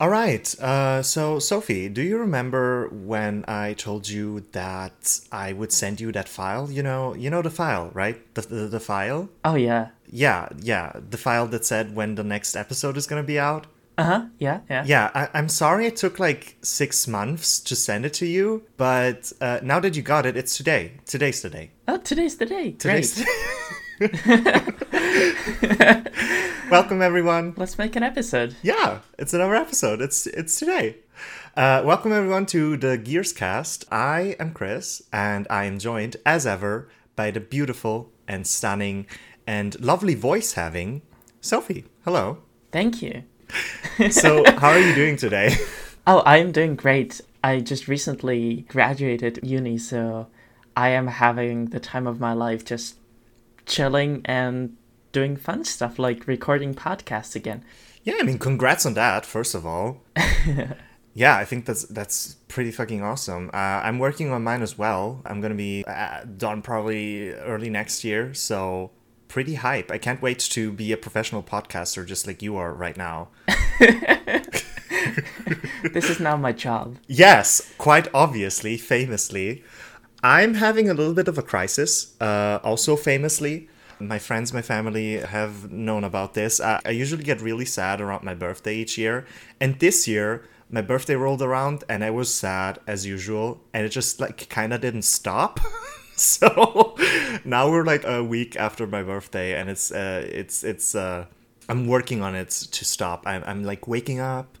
All right. Uh, so, Sophie, do you remember when I told you that I would send you that file? You know, you know the file, right? The the, the file. Oh yeah. Yeah, yeah, the file that said when the next episode is gonna be out. Uh huh. Yeah. Yeah. Yeah, I, I'm sorry it took like six months to send it to you, but uh, now that you got it, it's today. Today's the day. Oh, today's the day. Today's Great. Welcome, everyone. Let's make an episode. Yeah, it's another episode. It's it's today. Uh, welcome everyone to the Gears Cast. I am Chris, and I am joined, as ever, by the beautiful and stunning and lovely voice having Sophie. Hello. Thank you. So, how are you doing today? Oh, I'm doing great. I just recently graduated uni, so I am having the time of my life just chilling and doing fun stuff like recording podcasts again. Yeah, I mean, congrats on that. First of all. Yeah, I think that's that's pretty fucking awesome. Uh, I'm working on mine as well. I'm gonna be uh, done probably early next year, so pretty hype. I can't wait to be a professional podcaster just like you are right now. This is now my job. Yes, quite obviously, famously. I'm having a little bit of a crisis, uh, also famously. My friends, my family have known about this. Uh, I usually get really sad around my birthday each year. And this year, my birthday rolled around and I was sad as usual. And it just like kind of didn't stop. so now we're like a week after my birthday and it's, uh, it's, it's, uh, I'm working on it to stop. I'm, I'm like waking up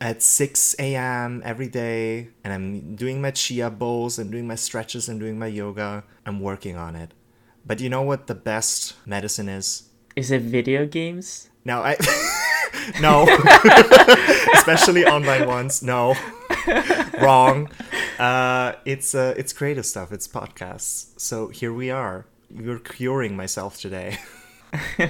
at 6 a.m. every day and I'm doing my chia bowls and doing my stretches and doing my yoga. I'm working on it. But you know what the best medicine is? Is it video games? No, I no, especially online ones. No, wrong. Uh, it's uh, it's creative stuff. It's podcasts. So here we are. We're curing myself today.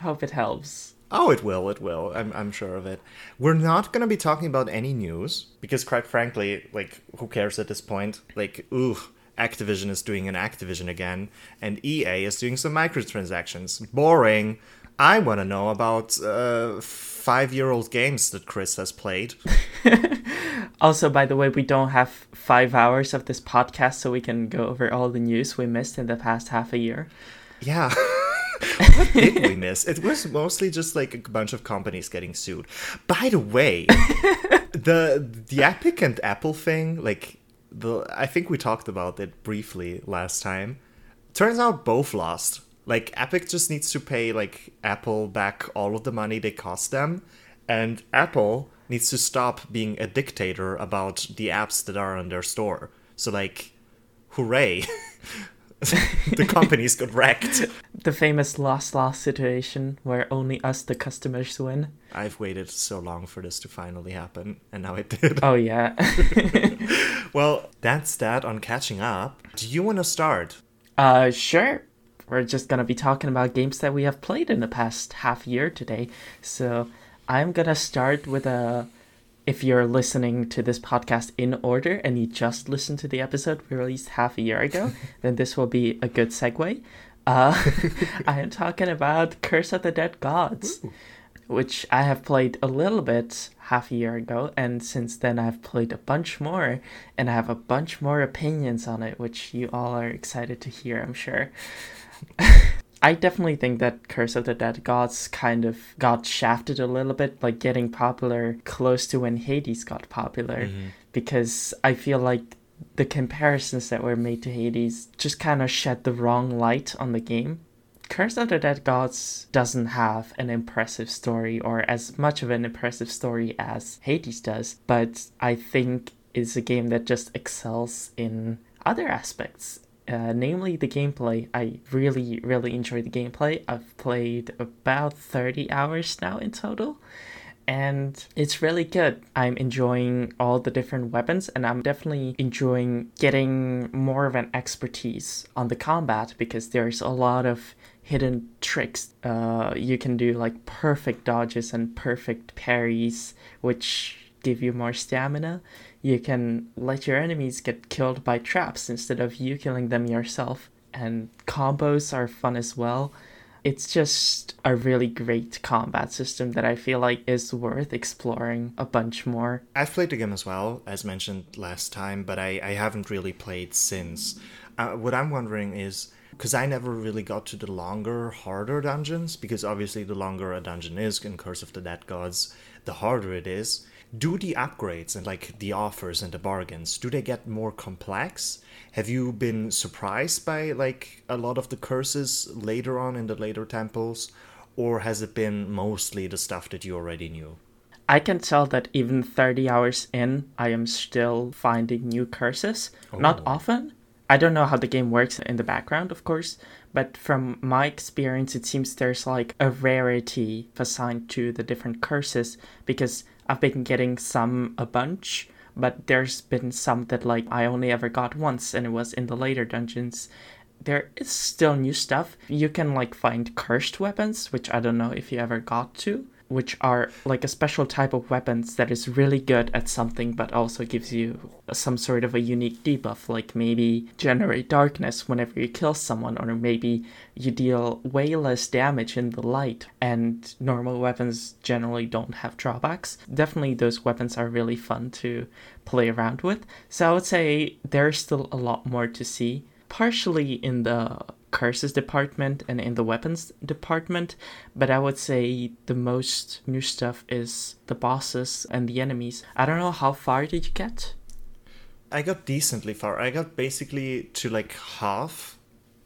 Hope it helps. Oh, it will. It will. I'm, I'm sure of it. We're not going to be talking about any news because, quite frankly, like, who cares at this point? Like, ooh, Activision is doing an Activision again, and EA is doing some microtransactions. Boring. I want to know about uh, five year old games that Chris has played. Also, by the way, we don't have five hours of this podcast, so we can go over all the news we missed in the past half a year. Yeah. what did we miss? It was mostly just like a bunch of companies getting sued. By the way, the the Epic and Apple thing, like the I think we talked about it briefly last time. Turns out both lost. Like Epic just needs to pay like Apple back all of the money they cost them, and Apple needs to stop being a dictator about the apps that are on their store. So like, hooray! the companies got wrecked. The famous lost lost situation where only us, the customers, win. I've waited so long for this to finally happen, and now it did. Oh, yeah. Well, that's that on catching up. Do you want to start? uh, sure. We're just gonna be talking about games that we have played in the past half year today. So I'm gonna start with a. If you're listening to this podcast in order and you just listened to the episode we released half a year ago, then this will be a good segue. Uh, I am talking about Curse of the Dead Gods, which I have played a little bit half a year ago, and since then I've played a bunch more, and I have a bunch more opinions on it, which you all are excited to hear, I'm sure. I definitely think that Curse of the Dead Gods kind of got shafted a little bit, like getting popular close to when Hades got popular, mm-hmm. because I feel like the comparisons that were made to Hades just kind of shed the wrong light on the game. Curse of the Dead Gods doesn't have an impressive story or as much of an impressive story as Hades does, but I think it's a game that just excels in other aspects. Uh, namely the gameplay. I really, really enjoy the gameplay. I've played about 30 hours now in total, and it's really good. I'm enjoying all the different weapons, and I'm definitely enjoying getting more of an expertise on the combat because there's a lot of hidden tricks. Uh, you can do like perfect dodges and perfect parries, which give you more stamina. You can let your enemies get killed by traps instead of you killing them yourself. And combos are fun as well. it's just a really great combat system that I feel like is worth exploring a bunch more. I've played the game as well, as mentioned last time, but I, I haven't really played since. Uh, what I'm wondering is because I never really got to the longer, harder dungeons, because obviously the longer a dungeon is in Curse of the Dead Gods, the harder it is. Do the upgrades and like the offers and the bargains, do they get more complex? Have you been surprised by like a lot of the curses later on in the later temples, or has it been mostly the stuff that you already knew? I can tell that even 30 hours in, I am still finding new curses. Oh. Not often. I don't know how the game works in the background, of course, but from my experience, it seems there's like a rarity assigned to the different curses because I've been getting some a bunch but there's been some that like I only ever got once and it was in the later dungeons. There is still new stuff. You can like find cursed weapons, which I don't know if you ever got to which are like a special type of weapons that is really good at something but also gives you some sort of a unique debuff like maybe generate darkness whenever you kill someone or maybe you deal way less damage in the light and normal weapons generally don't have drawbacks. Definitely those weapons are really fun to play around with. So i would say there's still a lot more to see partially in the curses department and in the weapons department, but I would say the most new stuff is the bosses and the enemies. I don't know how far did you get? I got decently far. I got basically to like half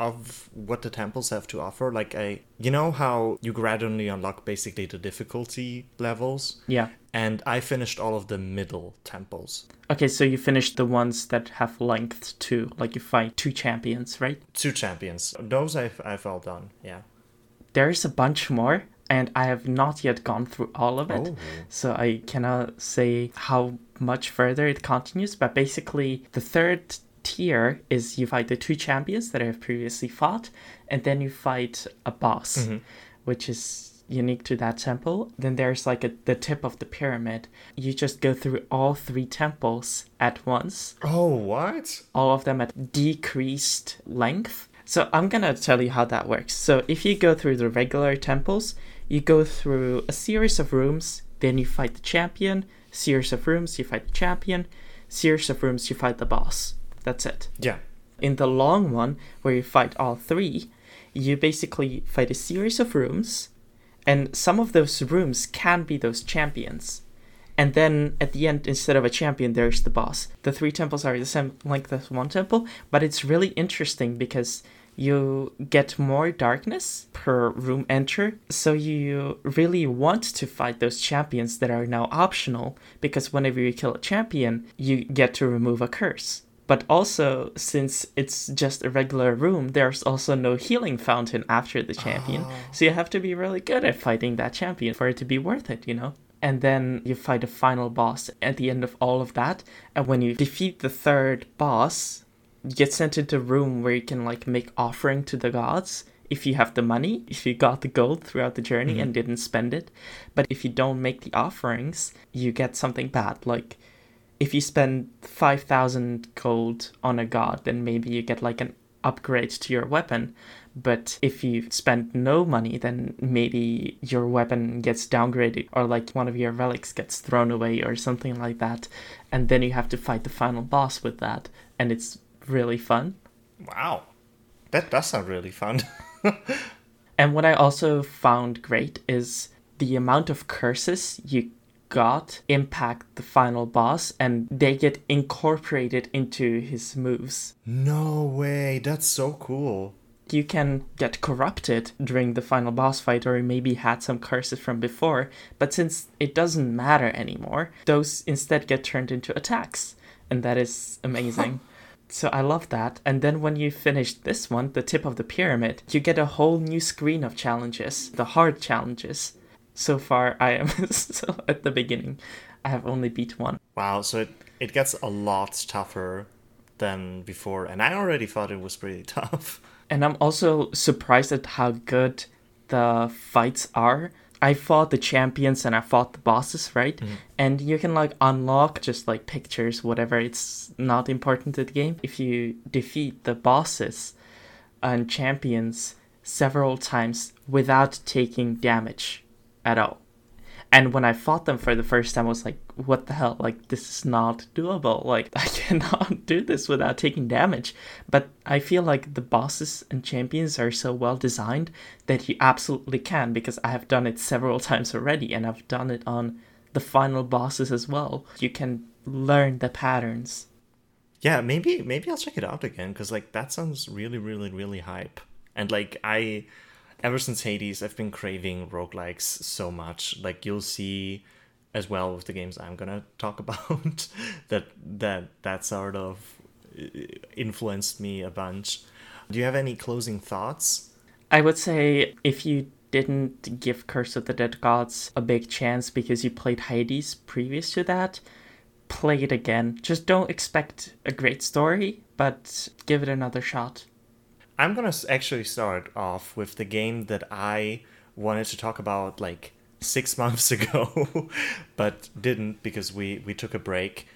of what the temples have to offer. Like a, you know how you gradually unlock basically the difficulty levels. Yeah. And I finished all of the middle temples. Okay, so you finished the ones that have length too, like you fight two champions, right? Two champions. Those I've I've all done. Yeah. There's a bunch more, and I have not yet gone through all of it. Oh. So I cannot say how much further it continues, but basically the third tier is you fight the two champions that I have previously fought, and then you fight a boss, mm-hmm. which is unique to that temple. Then there's like a, the tip of the pyramid. You just go through all three temples at once. Oh, what? All of them at decreased length. So I'm gonna tell you how that works. So if you go through the regular temples, you go through a series of rooms, then you fight the champion, series of rooms, you fight the champion, series of rooms, you fight the boss. That's it. Yeah. In the long one, where you fight all three, you basically fight a series of rooms, and some of those rooms can be those champions. And then at the end, instead of a champion, there's the boss. The three temples are the same length as one temple, but it's really interesting because you get more darkness per room enter. So you really want to fight those champions that are now optional because whenever you kill a champion, you get to remove a curse. But also, since it's just a regular room, there's also no healing fountain after the champion. Oh. So you have to be really good at fighting that champion for it to be worth it, you know? And then you fight a final boss at the end of all of that. And when you defeat the third boss, you get sent into a room where you can like make offering to the gods if you have the money, if you got the gold throughout the journey mm-hmm. and didn't spend it. But if you don't make the offerings, you get something bad, like if you spend 5000 gold on a god, then maybe you get like an upgrade to your weapon. But if you spend no money, then maybe your weapon gets downgraded or like one of your relics gets thrown away or something like that. And then you have to fight the final boss with that. And it's really fun. Wow. That does sound really fun. and what I also found great is the amount of curses you God impact the final boss and they get incorporated into his moves. No way, that's so cool. You can get corrupted during the final boss fight, or maybe had some curses from before, but since it doesn't matter anymore, those instead get turned into attacks, and that is amazing. So I love that. And then when you finish this one, the tip of the pyramid, you get a whole new screen of challenges, the hard challenges so far I am still at the beginning. I have only beat one. Wow, so it, it gets a lot tougher than before, and I already thought it was pretty tough. And I'm also surprised at how good the fights are. I fought the champions and I fought the bosses, right? Mm-hmm. And you can like unlock just like pictures, whatever. It's not important to the game. If you defeat the bosses and champions, several times without taking damage at all. And when I fought them for the first time, I was like, what the hell? Like, this is not doable. Like, I cannot do this without taking damage. But I feel like the bosses and champions are so well designed that you absolutely can because I have done it several times already and I've done it on the final bosses as well. You can learn the patterns. Yeah, maybe maybe I'll check it out again because like that sounds really really really hype. And like I ever since Hades, I've been craving roguelikes so much. Like you'll see as well with the games I'm gonna talk about that that that sort of uh, influenced me a bunch. Do you have any closing thoughts? I would say if you didn't give Curse of the Dead Gods a big chance because you played Hades previous to that, play it again. Just don't expect a great story, but give it another shot. I'm gonna actually start off with the game that I wanted to talk about like six months ago, but didn't because we we took a break.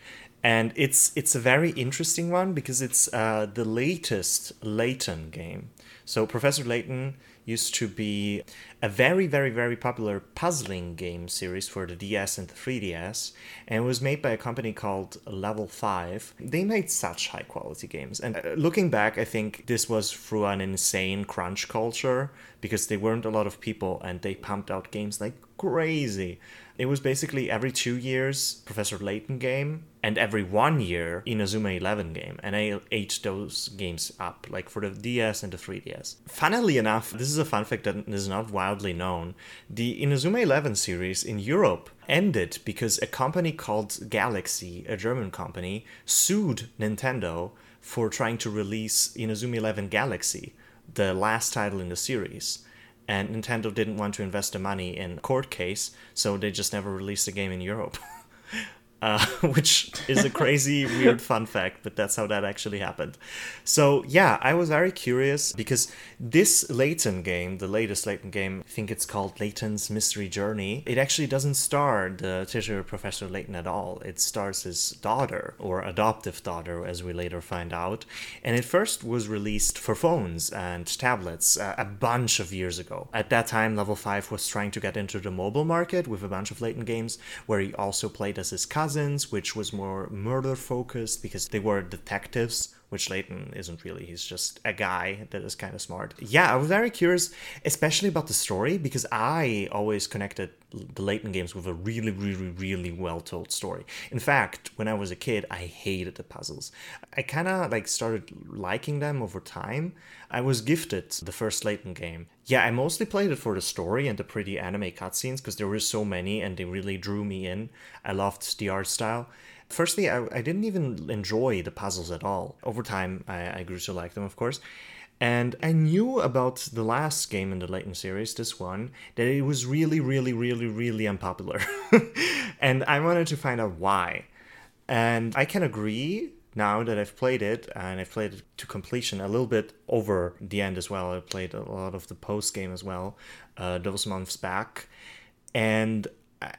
And it's it's a very interesting one because it's uh, the latest Layton game. So Professor Layton used to be a very, very, very popular puzzling game series for the DS and the 3DS, and it was made by a company called Level 5. They made such high quality games. And uh, looking back, I think this was through an insane crunch culture because there weren't a lot of people and they pumped out games like crazy. It was basically every two years Professor Layton game and every one year Inazuma 11 game. And I ate those games up, like for the DS and the 3DS. Funnily enough, this is a fun fact that is not wildly known. The Inazuma 11 series in Europe ended because a company called Galaxy, a German company, sued Nintendo for trying to release Inazuma 11 Galaxy, the last title in the series and Nintendo didn't want to invest the money in court case, so they just never released the game in Europe. uh, which is a crazy, weird fun fact, but that's how that actually happened. So, yeah, I was very curious because this Layton game, the latest Layton game, I think it's called Layton's Mystery Journey, it actually doesn't star the titular Professor Layton at all. It stars his daughter, or adoptive daughter, as we later find out. And it first was released for phones and tablets uh, a bunch of years ago. At that time, Level 5 was trying to get into the mobile market with a bunch of Layton games where he also played as his cousin Cousins, which was more murder focused because they were detectives, which Layton isn't really. He's just a guy that is kind of smart. Yeah, I was very curious, especially about the story, because I always connected the Layton games with a really, really, really well told story. In fact, when I was a kid, I hated the puzzles. I kind of like started liking them over time. I was gifted the first Layton game. Yeah, I mostly played it for the story and the pretty anime cutscenes because there were so many and they really drew me in. I loved the art style. Firstly, I, I didn't even enjoy the puzzles at all. Over time, I, I grew to like them, of course. And I knew about the last game in the Layton series, this one, that it was really, really, really, really unpopular. and I wanted to find out why. And I can agree now that I've played it, and I've played it to completion a little bit over the end as well. I played a lot of the post game as well, uh, those months back. And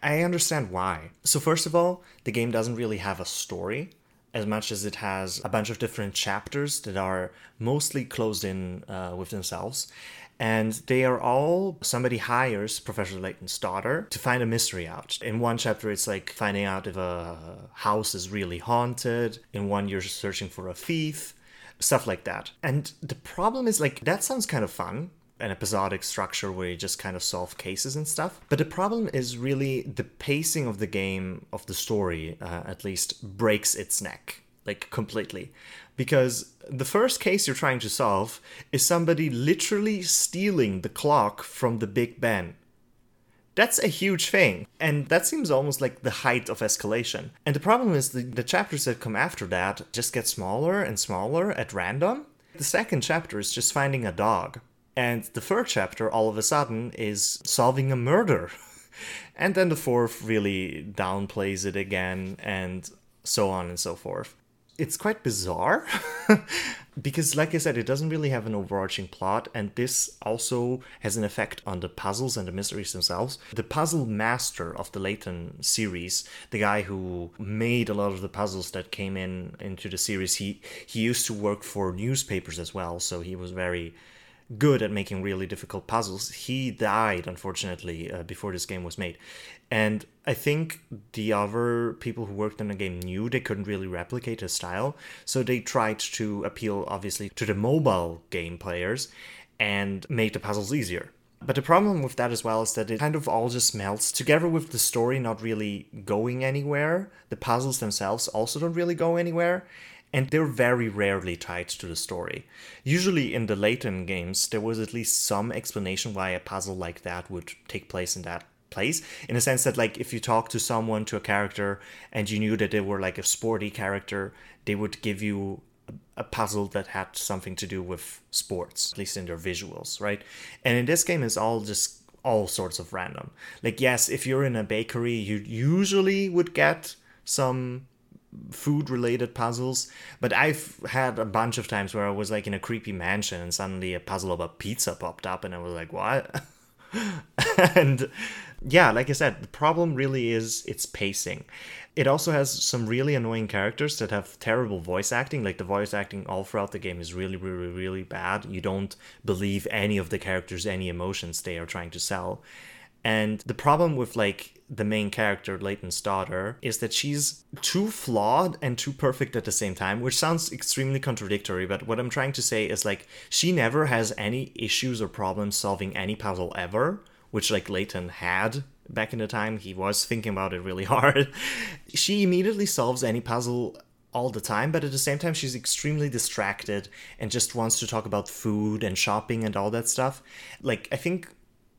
I understand why. So, first of all, the game doesn't really have a story as much as it has a bunch of different chapters that are mostly closed in uh, with themselves. And they are all somebody hires Professor Layton's daughter to find a mystery out. In one chapter, it's like finding out if a house is really haunted. In one, you're searching for a thief, stuff like that. And the problem is like, that sounds kind of fun an episodic structure where you just kind of solve cases and stuff. But the problem is really the pacing of the game, of the story, uh, at least, breaks its neck, like completely. Because the first case you're trying to solve is somebody literally stealing the clock from the Big Ben. That's a huge thing. And that seems almost like the height of escalation. And the problem is the, the chapters that come after that just get smaller and smaller at random. The second chapter is just finding a dog and the third chapter, all of a sudden, is solving a murder. and then the fourth really downplays it again, and so on and so forth. It's quite bizarre because, like I said, it doesn't really have an overarching plot, and this also has an effect on the puzzles and the mysteries themselves. The puzzle master of the Layton series, the guy who made a lot of the puzzles that came in into the series, he he used to work for newspapers as well, so he was very good at making really difficult puzzles. He died, unfortunately, uh, before this game was made. And I think the other people who worked on the game knew they couldn't really replicate his style. So they tried to appeal, obviously, to the mobile game players and made the puzzles easier. But the problem with that as well is that it kind of all just melts together with the story not really going anywhere. The puzzles themselves also don't really go anywhere and they're very rarely tied to the story. Usually in the Layton games, there was at least some explanation why a puzzle like that would take place in that place in a sense that like if you talk to someone to a character and you knew that they were like a sporty character they would give you a puzzle that had something to do with sports at least in their visuals right and in this game it's all just all sorts of random like yes if you're in a bakery you usually would get some food related puzzles but i've had a bunch of times where i was like in a creepy mansion and suddenly a puzzle about pizza popped up and i was like what? And yeah like i said the problem really is its pacing. It also has some really annoying characters that have terrible voice acting like the voice acting all throughout the game is really really really bad. You don't believe any of the characters any emotions they are trying to sell. And the problem with like the main character, Layton's daughter, is that she's too flawed and too perfect at the same time, which sounds extremely contradictory. But what I'm trying to say is like she never has any issues or problems solving any puzzle ever, which like Layton had back in the time. He was thinking about it really hard. she immediately solves any puzzle all the time, but at the same time, she's extremely distracted and just wants to talk about food and shopping and all that stuff. Like, I think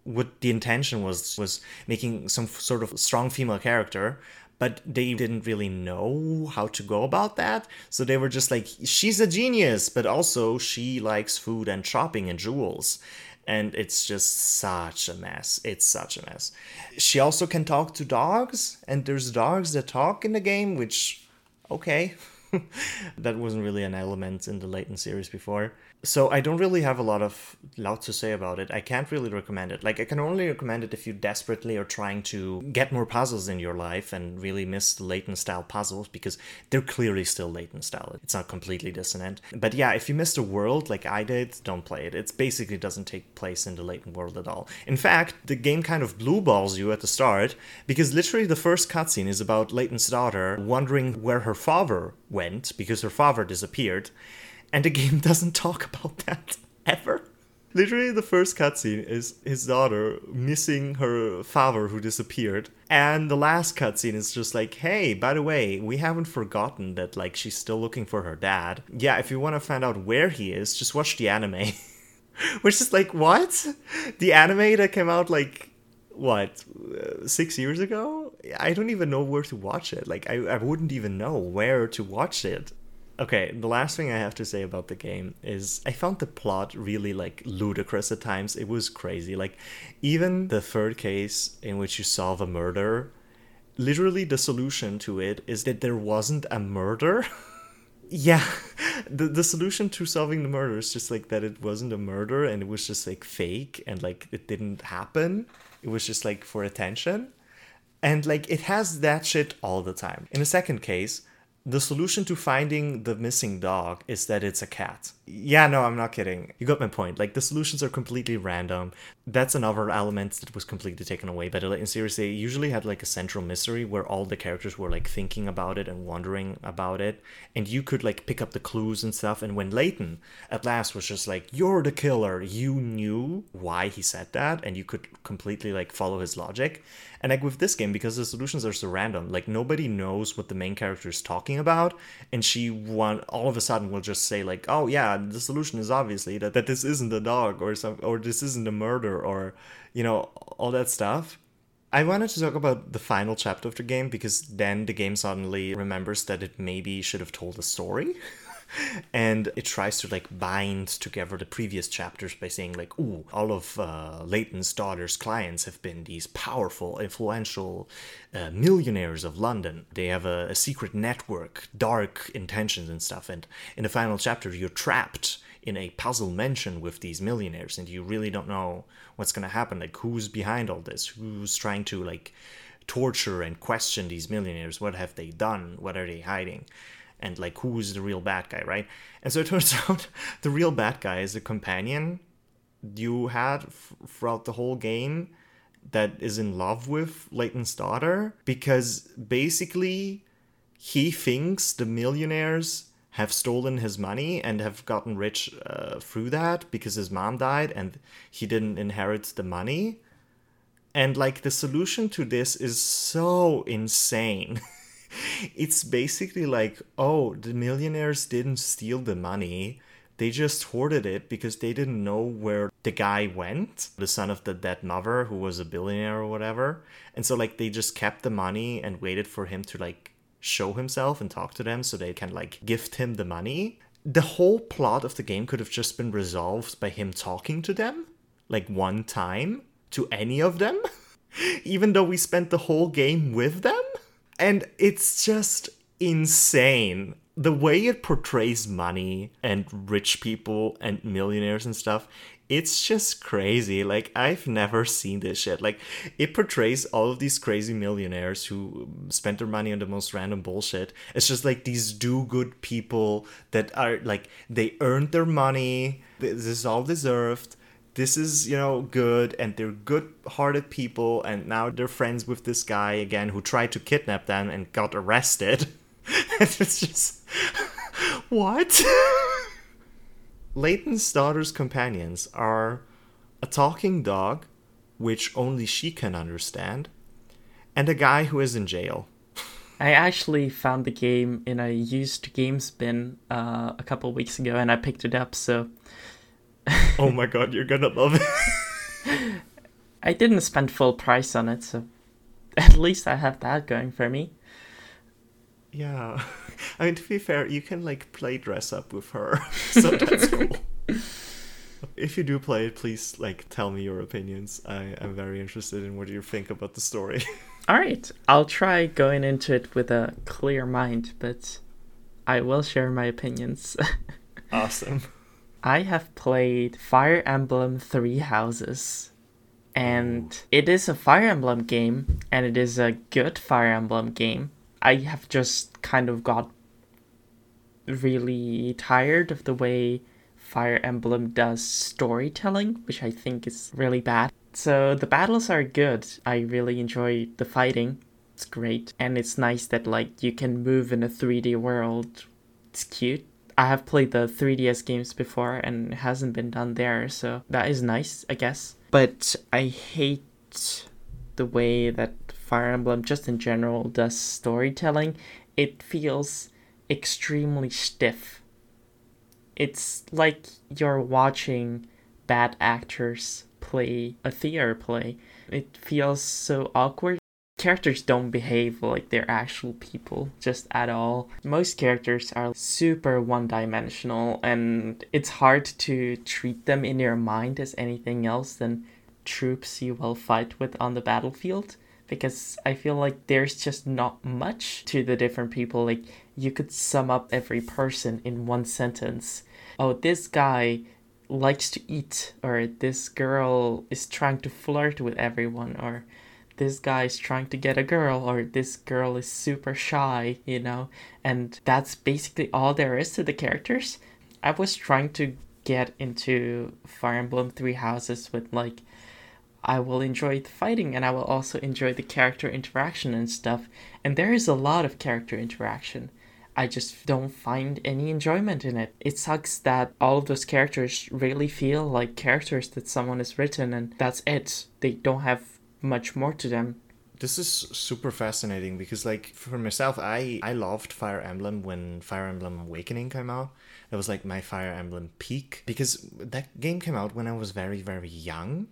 what the intention was was making some sort of strong female character but they didn't really know how to go about that. So they were just like she's a genius but also she likes food and shopping and jewels. And it's just such a mess. It's such a mess. She also can talk to dogs and there's dogs that talk in the game which okay. That wasn't really an element in the Layton series before so I don't really have a lot of lot to say about it. I can't really recommend it. Like I can only recommend it if you desperately are trying to get more puzzles in your life and really miss the Layton style puzzles because they're clearly still Layton style. It's not completely dissonant. But yeah, if you miss the world like I did, don't play it. It basically doesn't take place in the Layton world at all. In fact, the game kind of blue balls you at the start because literally the first cutscene is about Layton's daughter wondering where her father went because her father disappeared and the game doesn't talk about that ever. Literally, the first cutscene is his daughter missing her father who disappeared. And the last cutscene is just like, hey, by the way, we haven't forgotten that, like, she's still looking for her dad. Yeah, if you want to find out where he is, just watch the anime. Which is like, what? The anime that came out, like, what, uh, six years ago? I don't even know where to watch it. Like, I, I wouldn't even know where to watch it okay the last thing i have to say about the game is i found the plot really like ludicrous at times. It was crazy. Like even the third case in which you solve a murder literally the solution to it is that there wasn't a murder. Yeah the, the solution to solving the murder is just like that it wasn't a murder and it was just like fake and like it didn't happen. It was just like for attention. And like it has that shit all the time. In the second case the solution to finding the missing dog is that it's a cat. Yeah, no, I'm not kidding. You got my point. Like the solutions are completely random. That's another element that was completely taken away. But in series, they usually had like a central mystery where all the characters were like thinking about it and wondering about it, and you could like pick up the clues and stuff. And when Layton at last was just like, "You're the killer," you knew why he said that, and you could completely like follow his logic. And like with this game, because the solutions are so random, like nobody knows what the main character is talking about, and she one all of a sudden will just say like, "Oh yeah, the solution is obviously that, that this isn't a dog or some or this isn't a murder or you know all that stuff." I wanted to talk about the final chapter of the game because then the game suddenly remembers that it maybe should have told a story. and it tries to like bind together the previous chapters by saying like ooh all of uh, layton's daughter's clients have been these powerful influential uh, millionaires of london. They have a, a secret network dark intentions and stuff. And in the final chapter you're trapped in a puzzle mansion with these millionaires and you really don't know what's to happen. Like who's behind all this? Who's trying to like torture and question these millionaires? What have they done? What are they hiding and like who's the real bad guy, right? And so it turns out the real bad guy is a companion you had f- throughout the whole game that is in love with Layton's daughter because basically he thinks the millionaires have stolen his money and have gotten rich uh, through that because his mom died and he didn't inherit the money. And like the solution to this is so insane. it's basically like, oh, the millionaires didn't steal the money. They just hoarded it because they didn't know where the guy went, the son of the dead mother who was a billionaire or whatever. And so like they just kept the money and waited for him to like show himself and talk to them so they can like gift him the money. The whole plot of the game could have just been resolved by him talking to them like one time to any of them, even though we spent the whole game with them. And it's just insane. The way it portrays money and rich people and millionaires and stuff, it's just crazy. Like, I've never seen this shit. Like, it portrays all of these crazy millionaires who spent their money on the most random bullshit. It's just like these do good people that are like, they earned their money, this is all deserved this is you know good and they're good hearted people and now they're friends with this guy again who tried to kidnap them and got arrested it's just what layton's daughter's companions are a talking dog which only she can understand and a guy who is in jail I actually found the game in a used games bin uh, a couple weeks ago, and I picked it up. So oh my god, you're gonna love it. I didn't spend full price on it, so at least I have that going for me. Yeah. I mean, to be fair, you can like play dress up with her, so that's cool. if you do play it, please like tell me your opinions. I am very interested in what you think about the story. All right, I'll try going into it with a clear mind, but I will share my opinions. awesome. I have played Fire Emblem Three Houses. And it is a Fire Emblem game, and it is a good Fire Emblem game. I have just kind of got really tired of the way Fire Emblem does storytelling, which I think is really bad. So the battles are good. I really enjoy the fighting. It's great. And it's nice that like you can move in a 3D world. It's cute. I have played the 3DS games before and it hasn't been done there, so that is nice, I guess. But I hate the way that Fire Emblem, just in general, does storytelling. It feels extremely stiff. It's like you're watching bad actors play a theater play. It feels so awkward characters don't behave like they're actual people just at all. Most characters are super one dimensional and it's hard to treat them in your mind as anything else than troops you will fight with on the battlefield because I feel like there's just not much to the different people. Like you could sum up every person in one sentence. Oh, this guy likes to eat or this girl is trying to flirt with everyone or this guy is trying to get a girl or this girl is super shy, you know, and that's basically all there is to the characters. I was trying to get into Fire Emblem Three Houses with like I will enjoy the fighting and I will also enjoy the character interaction and stuff. And there is a lot of character interaction. I just don't find any enjoyment in it. It sucks that all of those characters really feel like characters that someone has written and that's it. They don't have much more to them. This is super fascinating because like for myself i i loved fire emblem when fire emblem awakening came out. It was like my fire emblem peak because that game came out when i was very very young.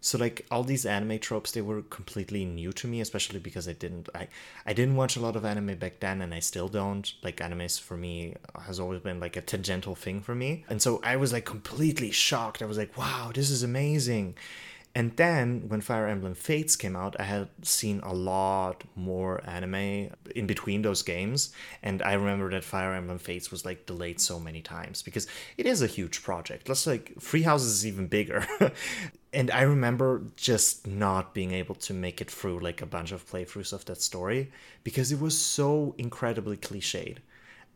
So like all these anime tropes they were completely new to me especially because i didn't i i didn't watch a lot of anime back then and i still don't. Like animes for me has always been like a tangential thing for me. And so i was like completely shocked. I was like wow this is amazing and then when Fire Emblem Fates came out, I had seen a lot more anime in between those games. And I remember that Fire Emblem Fates was like delayed so many times because it is a huge project. Let's like Three Houses is even bigger. and I remember just not being able to make it through like a bunch of playthroughs of that story because it was so incredibly cliched.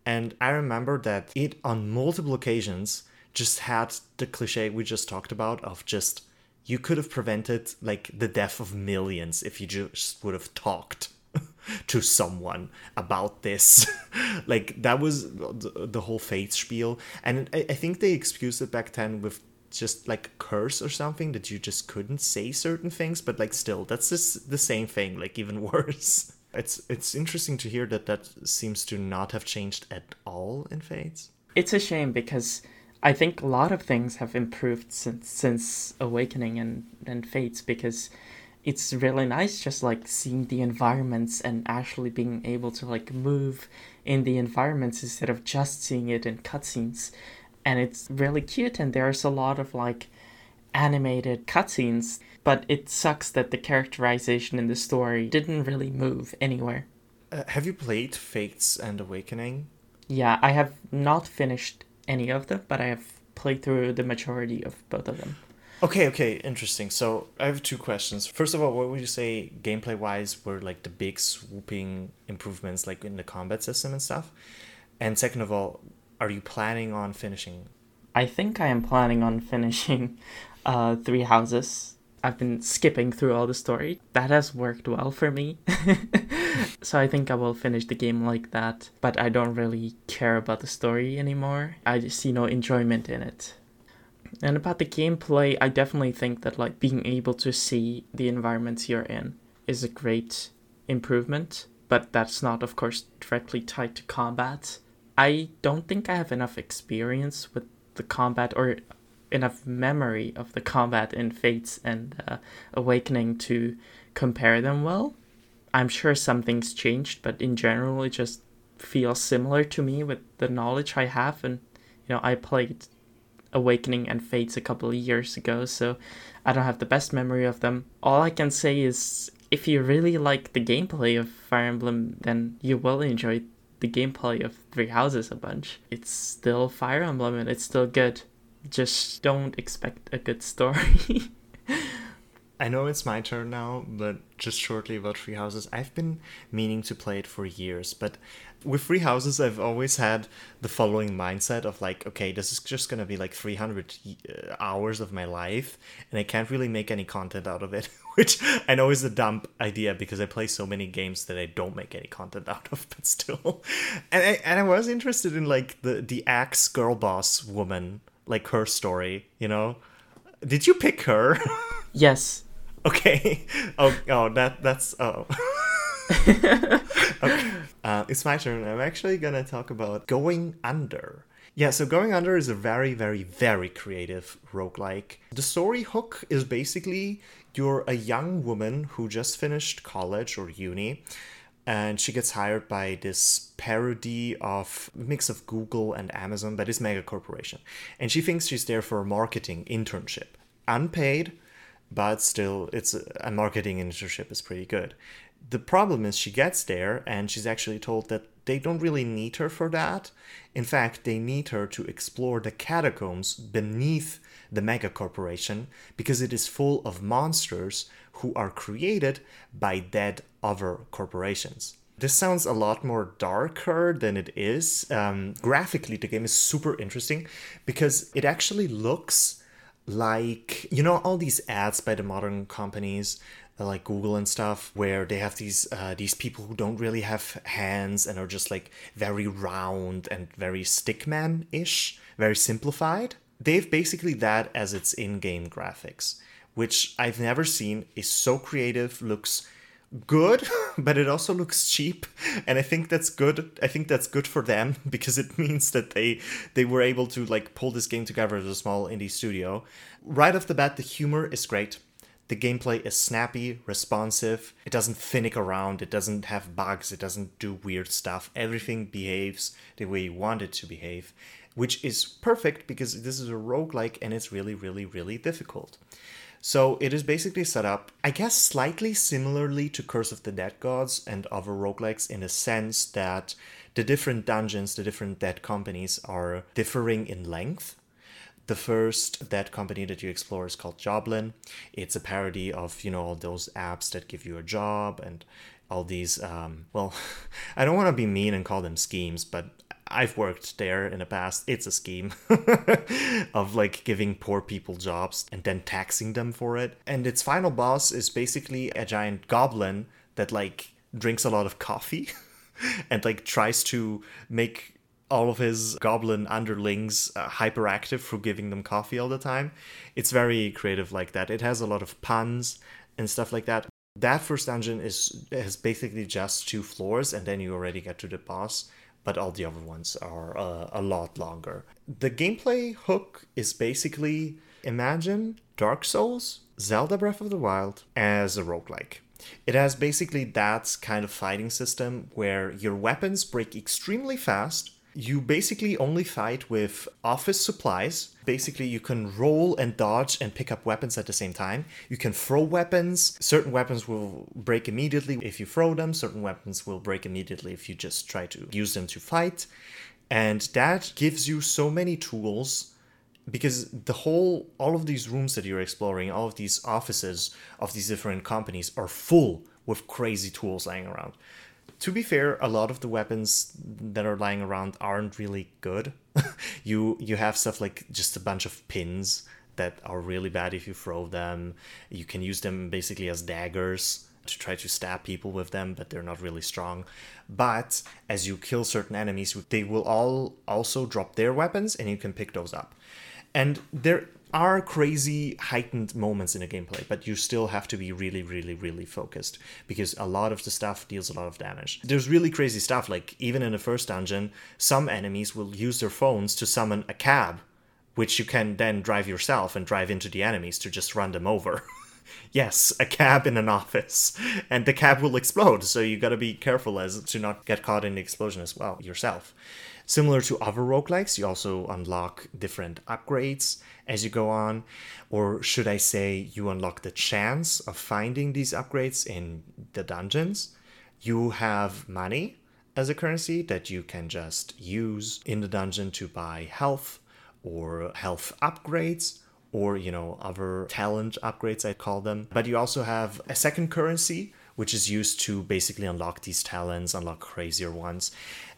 And I remember that it on multiple occasions just had the cliche we just talked about of just you could have prevented like the death of millions if you just would have talked to someone about this. like that was the, whole fate spiel, and I, I think they excused it back then with just like curse or something that you just couldn't say certain things, but like still, that's just the same thing, like even worse. It's it's interesting to hear that that seems to not have changed at all in Fates. It's a shame because I think a lot of things have improved since since Awakening and and Fates because it's really nice just like seeing the environments and actually being able to like move in the environments instead of just seeing it in cutscenes. And it's really cute and there's a lot of like animated cutscenes but it sucks that the characterization in the story didn't really move anywhere. Uh, have you played fates and awakening? Yeah i have not finished any of them but i have played through the majority of both of them Okay, okay, interesting. So I have two questions. First of all, what would you say gameplay wise were like the big swooping improvements like in the combat system and stuff? And second of all, are you planning on finishing? I think I am planning on finishing uh Three Houses. I've been skipping through all the story. That has worked well for me. so I think I will finish the game like that, but I don't really care about the story anymore. I just see no enjoyment in it. And about the gameplay, I definitely think that like being able to see the environments you're in is a great improvement, but that's not of course directly tied to combat. I don't think I have enough experience with the combat or enough memory of the combat in Fates and uh, Awakening to compare them well. I'm sure some things changed, but in general, it just feels similar to me with the knowledge I have. And, you know, I played Awakening and Fates a couple of years ago, so I don't have the best memory of them. All I can say is if you really like the gameplay of Fire Emblem, then you will enjoy the gameplay of Three Houses a bunch. It's still Fire Emblem and it's still good. Just don't expect a good story. I know it's my turn now, but just shortly about Three Houses. I've been meaning to play it for years, but with Three Houses, I've always had the following mindset of like, okay, this is just gonna be like 300 uh, hours of my life, and I can't really make any content out of it, which I know is a dumb idea because I play so many games that I don't make any content out of, but still. And I, and I was interested in like the the axe girl boss woman, like her story, you know. Did you pick her? yes. Okay. Oh, oh, that that's oh. okay. Uh, it's my turn. I'm actually gonna talk about Going Under. Yeah, so Going Under is a very, very, very creative roguelike. The story hook is basically you're a young woman who just finished college or uni, and she gets hired by this parody of mix of Google and Amazon, but it's mega corporation. And she thinks she's there for a marketing internship. Unpaid, but still it's a marketing internship is pretty good. The problem is she gets there and she's actually told that they don't really need her for that. In fact they need her to explore the catacombs beneath the mega corporation because it is full of monsters who are created by dead other corporations. This sounds a lot more darker than it is. Um, graphically, the game is super interesting because it actually looks like you know all these ads by the modern companies uh, like Google and stuff where they have these uh, these people who don't really have hands and are just like very round and very stickman ish, very simplified. They've basically that as its in-game graphics, which I've never seen. is so creative, looks good but it also looks cheap. And i think that's good i think that's good for them because it means that they they were able to like pull this game together as a small indie studio. Right off the bat the humor is great. The gameplay is snappy responsive. It doesn't finick around. It doesn't have bugs. It doesn't do weird stuff. Everything behaves the way you want it to behave which is perfect because this is a roguelike and it's really really really difficult so it is basically set up, I guess, slightly similarly to Curse of the Dead Gods and other roguelikes in a sense that the different dungeons, the different dead companies are differing in length. The first dead company that you explore is called Joblin. It's a parody of, you know, all those apps that give you a job and all these, um, well, I don't want to be mean and call them schemes, but I've worked there in the past. It's a scheme of like giving poor people jobs and then taxing them for it. And its final boss is basically a giant goblin that like drinks a lot of coffee and like tries to make all of his goblin underlings uh, hyperactive for giving them coffee all the time. It's very creative like that. It has a lot of puns and stuff like that. That first dungeon is has basically just two floors, and then you already get to the boss. But all the other ones are uh, a lot longer. The gameplay hook is basically imagine Dark Souls, Zelda Breath of the Wild as a roguelike. It has basically that kind of fighting system where your weapons break extremely fast you basically only fight with office supplies. Basically, you can roll and dodge and pick up weapons at the same time. You can throw weapons. Certain weapons will break immediately if you throw them, certain weapons will break immediately if you just try to use them to fight. And that gives you so many tools because the whole all of these rooms that you're exploring all of these offices of these different companies are full with crazy tools lying around to be fair, a lot of the weapons that are lying around aren't really good. you you have stuff like just a bunch of pins that are really bad if you throw them. You can use them basically as daggers to try to stab people with them, but they're not really strong. But as you kill certain enemies, they will all also drop their weapons and you can pick those up. And there are crazy heightened moments in the gameplay, but you still have to be really, really, really focused because a lot of the stuff deals a lot of damage. There's really crazy stuff, like even in the first dungeon, some enemies will use their phones to summon a cab, which you can then drive yourself and drive into the enemies to just run them over. yes, a cab in an office, and the cab will explode, so you gotta be careful as to not get caught in the explosion as well yourself. Similar to other roguelikes, you also unlock different upgrades as you go on. Or should I say, you unlock the chance of finding these upgrades in the dungeons. You have money as a currency that you can just use in the dungeon to buy health or health upgrades or you know other talent upgrades i call them but you also have a second currency which is used to basically unlock these talents unlock crazier ones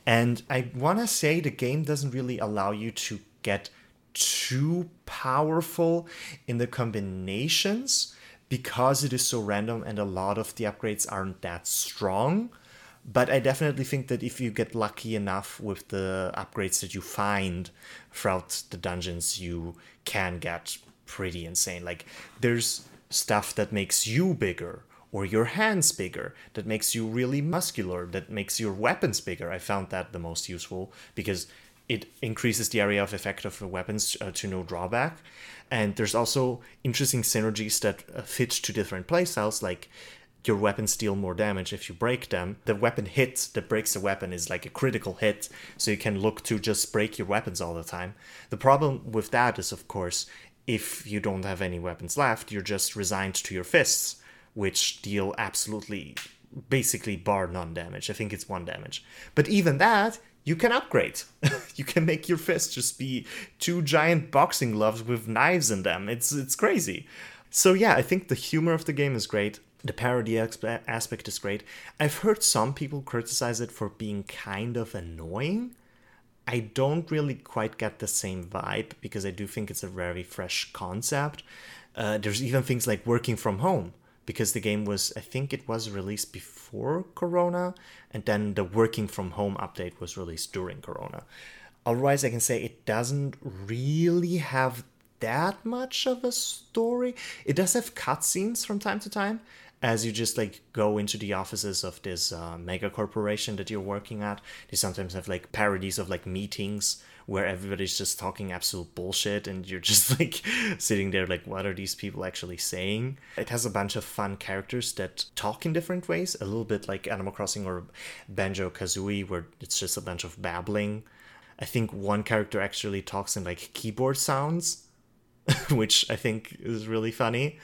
and I want to say the game doesn't really allow you to get too powerful in the combinations because it is so random and a lot of the upgrades aren't that strong. But I definitely think that if you get lucky enough with the upgrades that you find throughout the dungeons, you can get pretty insane. Like, there's stuff that makes you bigger or your hands bigger that makes you really muscular that makes your weapons bigger i found that the most useful because it increases the area of effect of the weapons uh, to no drawback and there's also interesting synergies that uh, fit to different playstyles like your weapons deal more damage if you break them. The weapon hit that breaks the weapon is like a critical hit, so you can look to just break your weapons all the time. The problem with that is, of course, if you don't have any weapons left, you're just resigned to your fists which deal absolutely basically bar none damage. I think it's one damage. But even that, you can upgrade. you can make your fist just be two giant boxing gloves with knives in them. It's it's crazy. So yeah, I think the humor of the game is great. The parody aspect is great. I've heard some people criticize it for being kind of annoying. I don't really quite get the same vibe because I do think it's a very fresh concept. Uh, there's even things like working from home because the game was I think it was released before Corona and then the working from home update was released during Corona. Otherwise I can say it doesn't really have that much of a story. It does have cutscenes from time to time as you just like go into the offices of this uh, mega corporation that you're working at. They sometimes have like parodies of like meetings where everybody's just talking absolute bullshit and you're just like sitting there like what are these people actually saying? It has a bunch of fun characters that talk in different ways a little bit like animal crossing or banjo kazooie where it's just a bunch of babbling. I think one character actually talks in like keyboard sounds which i think is really funny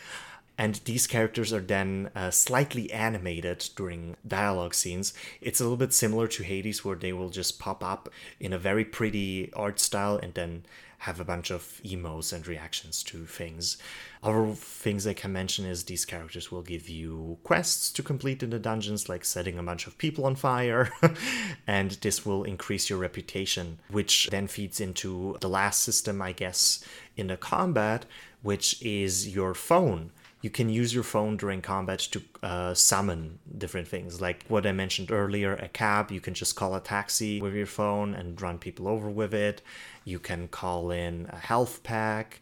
and these characters are then uh, slightly animated during dialogue scenes. It's a little bit similar to Hades, where they will just pop up in a very pretty art style and then have a bunch of emos and reactions to things. Other things I can mention is these characters will give you quests to complete in the dungeons, like setting a bunch of people on fire, and this will increase your reputation, which then feeds into the last system, I guess, in the combat, which is your phone you can use your phone during combat to uh, summon different things. Like what I mentioned earlier, a cab, you can just call a taxi with your phone and run people over with it. You can call in a health pack,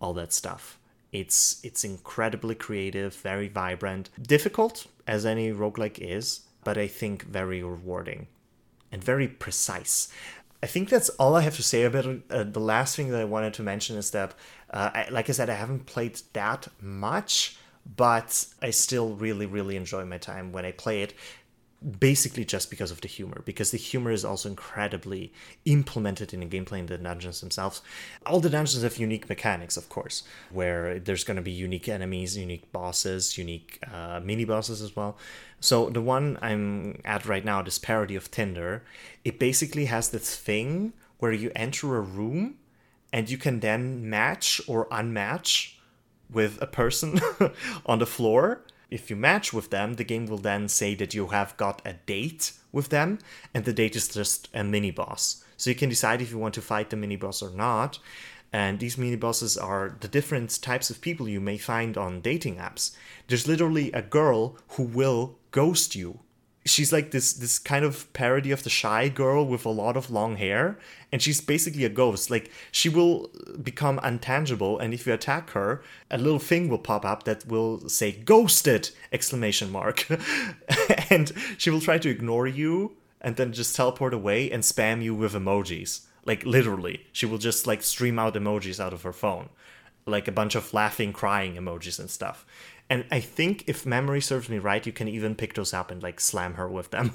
all that stuff. It's it's incredibly creative, very vibrant, difficult as any roguelike is, but I think very rewarding and very precise. I think that's all I have to say about it. Uh, the last thing that I wanted to mention is that, uh, I, like I said, I haven't played that much, but I still really, really enjoy my time when I play it basically just because of the humor because the humor is also incredibly implemented in the gameplay in the dungeons themselves all the dungeons have unique mechanics of course where there's going to be unique enemies unique bosses unique uh, mini bosses as well so the one i'm at right now this parody of tinder it basically has this thing where you enter a room and you can then match or unmatch with a person on the floor if you match with them, the game will then say that you have got a date with them, and the date is just a mini boss. So you can decide if you want to fight the mini boss or not. And these mini bosses are the different types of people you may find on dating apps. There's literally a girl who will ghost you. She's like this this kind of parody of the shy girl with a lot of long hair and she's basically a ghost. Like she will become untangible and if you attack her a little thing will pop up that will say ghosted! exclamation mark. And she will try to ignore you and then just teleport away and spam you with emojis. Like literally she will just like stream out emojis out of her phone. Like a bunch of laughing crying emojis and stuff and I think if memory serves me right, you can even pick those up and like slam her with them.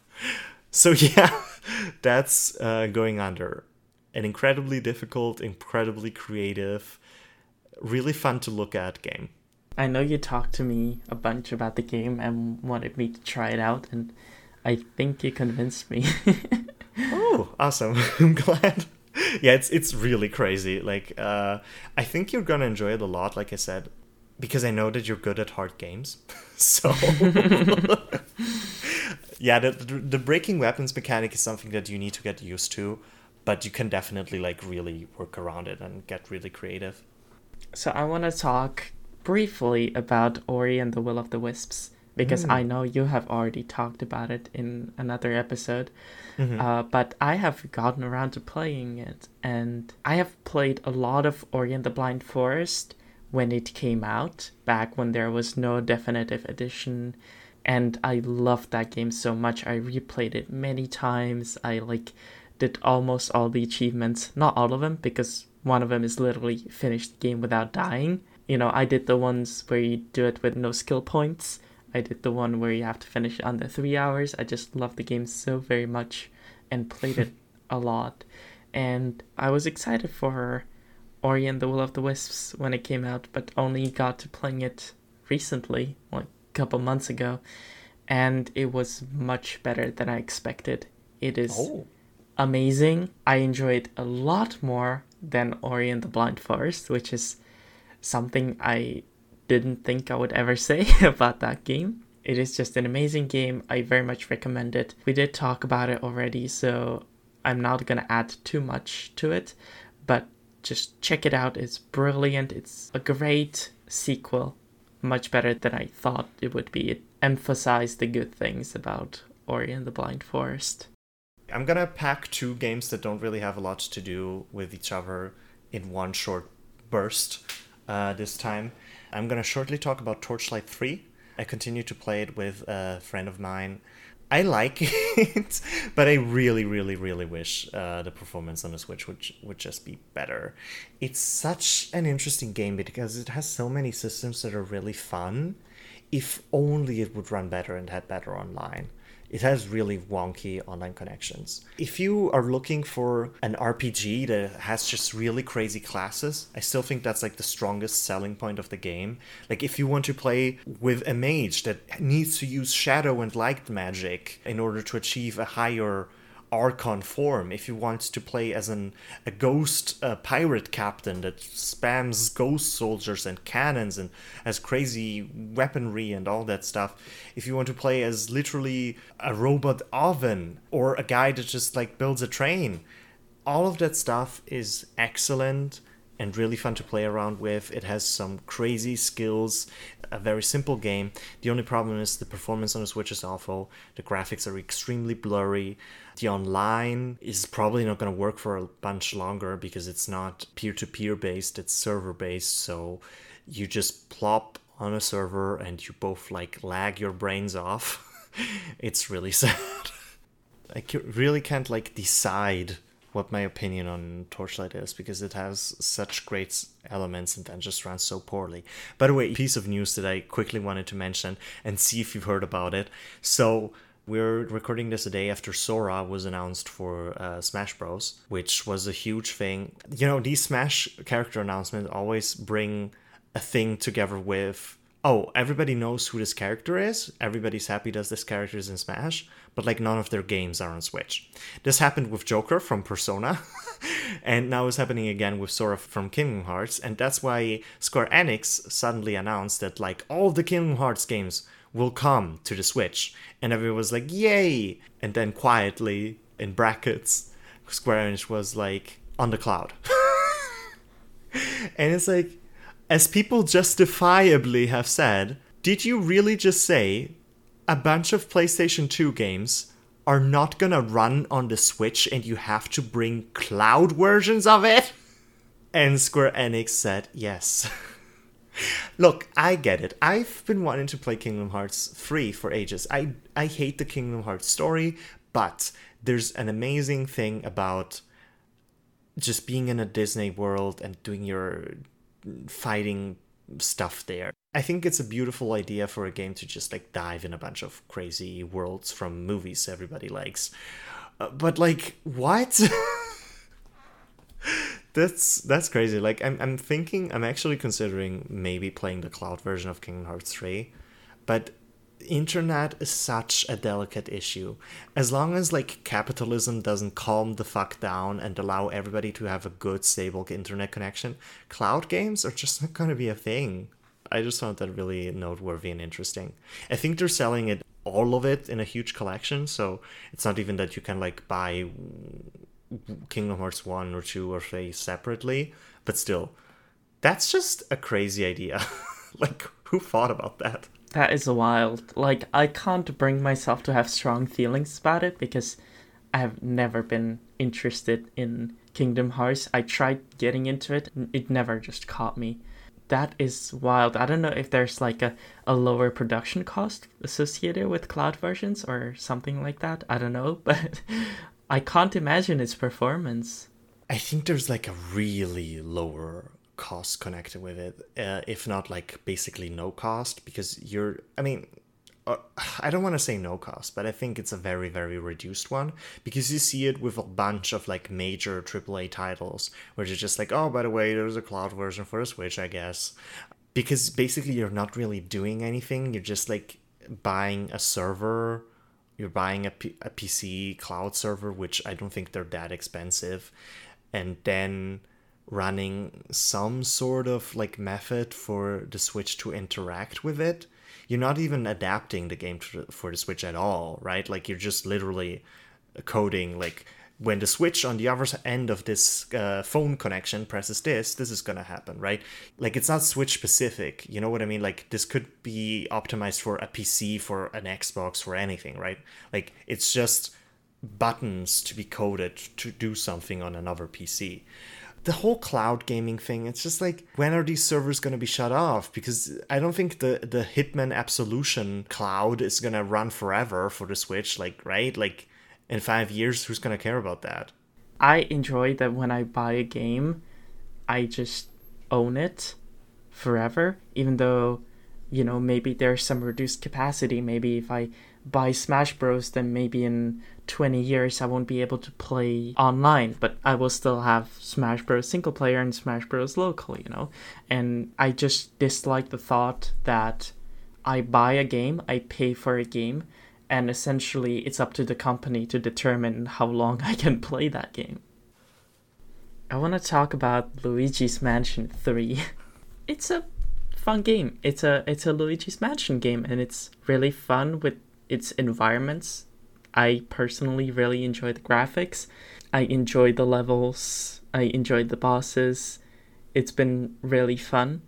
so yeah, that's uh, going under. An incredibly difficult, incredibly creative, really fun to look at game. I know you talked to me a bunch about the game and wanted me to try it out, and I think you convinced me. oh, awesome! I'm glad. Yeah, it's it's really crazy. Like, uh, I think you're gonna enjoy it a lot. Like I said, because I know that you're good at hard games. so yeah, the, the, the breaking weapons mechanic is something that you need to get used to, but you can definitely like really work around it and get really creative. So I want to talk briefly about Ori and the Will of the Wisps because mm. I know you have already talked about it in another episode. Mm-hmm. Uh, but I have gotten around to playing it, and I have played a lot of Ori and the Blind Forest when it came out, back when there was no definitive edition. And I loved that game so much. I replayed it many times. I like did almost all the achievements, not all of them, because one of them is literally finish the game without dying. You know, I did the ones where you do it with no skill points. I did the one where you have to finish under three hours. I just loved the game so very much and played it a lot. And I was excited for her Ori and the Will of the Wisps when it came out, but only got to playing it recently, like a couple months ago, and it was much better than I expected. It is oh. amazing. I enjoyed it a lot more than Ori and the Blind Forest, which is something I didn't think I would ever say about that game. It is just an amazing game. I very much recommend it. We did talk about it already, so I'm not gonna add too much to it, but just check it out. It's brilliant. It's a great sequel. Much better than I thought it would be. It emphasized the good things about Ori and the Blind Forest. I'm gonna pack two games that don't really have a lot to do with each other in one short burst uh, this time. I'm gonna shortly talk about Torchlight 3. I continue to play it with a friend of mine I like it, but I really, really, really wish uh, the performance on the Switch would would just be better. It's such an interesting game because it has so many systems that are really fun. If only it would run better and had better online. It has really wonky online connections. If you are looking for an RPG that has just really crazy classes, I still think that's like the strongest selling point of the game. Like if you want to play with a mage that needs to use shadow and light magic in order to achieve a higher Archon form if you want to play as an a ghost uh, pirate captain that spams ghost soldiers and cannons and has crazy weaponry and all that stuff. If you want to play as literally a robot oven or a guy that just like builds a train, all of that stuff is excellent and really fun to play around with. It has some crazy skills, a very simple game. The only problem is the performance on the Switch is awful. The graphics are extremely blurry. The online is probably not going to work for a bunch longer because it's not peer to peer based, it's server based. So you just plop on a server and you both like lag your brains off. it's really sad. I really can't like decide what my opinion on Torchlight is because it has such great elements and then just runs so poorly. By the way, piece of news that I quickly wanted to mention and see if you've heard about it. So we're recording this a day after Sora was announced for uh, Smash Bros, which was a huge thing. You know, these Smash character announcements always bring a thing together with oh, everybody knows who this character is. Everybody's happy that this character is in Smash, but like none of their games are on Switch. This happened with Joker from Persona, and now it's happening again with Sora from Kingdom Hearts, and that's why Square Enix suddenly announced that like all the Kingdom Hearts games will come to the Switch, and everyone was like, yay! And then quietly, in brackets, Square Enix was like, on the cloud. and it's like, as people justifiably have said, did you really just say a bunch of PlayStation 2 games are not gonna run on the Switch and you have to bring cloud versions of it? And Square Enix said yes. Look, I get it. I've been wanting to play Kingdom Hearts 3 for ages. I I hate the Kingdom Hearts story, but there's an amazing thing about just being in a Disney world and doing your fighting stuff there. I think it's a beautiful idea for a game to just like dive in a bunch of crazy worlds from movies everybody likes. Uh, but like what? that's that's crazy. Like I'm I'm thinking I'm actually considering maybe playing the cloud version of Kingdom Hearts 3. But internet is such a delicate issue. As long as like capitalism doesn't calm the fuck down and allow everybody to have a good stable internet connection, cloud games are just not going to be a thing. I just found that really noteworthy and interesting. I think they're selling it all of it in a huge collection, so it's not even that you can like buy Kingdom Hearts 1 or 2 or 3 separately, but still, that's just a crazy idea. like, who thought about that? That is wild. Like, I can't bring myself to have strong feelings about it because I have never been interested in Kingdom Hearts. I tried getting into it, it never just caught me that is wild. I don't know if there's like a, a lower production cost associated with cloud versions or something like that. I don't know, but I can't imagine its performance. I think there's like a really lower cost connected with it, uh, if not like basically no cost, because you're, I mean, uh, I don't want to say no cost, but I think it's a very, very reduced one because you see it with a bunch of like major AAA titles where you're just like, oh, by the way, there's a cloud version for the Switch, I guess. Because basically, you're not really doing anything. You're just like buying a server, you're buying a, P- a PC cloud server, which I don't think they're that expensive, and then running some sort of like method for the Switch to interact with it you're not even adapting the game to, for the Switch at all, right? Like you're just literally coding like when the switch on the other end of this uh, phone connection presses this, this is gonna happen, right? Like it's not switch specific. You know what I mean? Like this could be optimized for a PC, for an Xbox, for anything, right? Like it's just buttons to be coded to do something on another PC the whole cloud gaming thing it's just like when are these servers going to be shut off because i don't think the the hitman absolution cloud is going to run forever for the switch like right like in five years who's going to care about that? I enjoy that when i buy a game i just own it forever even though you know maybe there's some reduced capacity. Maybe if i buy Smash Bros, then maybe in 20 years I won't be able to play online, but I will still have Smash Bros single player and Smash Bros local, you know? And I just dislike the thought that I buy a game, I pay for a game, and essentially it's up to the company to determine how long I can play that game. I want to talk about Luigi's Mansion 3. it's a fun game. It's a it's a Luigi's Mansion game and it's really fun with its environments. I personally really enjoy the graphics. I enjoy the levels. I enjoyed the bosses. It's been really fun.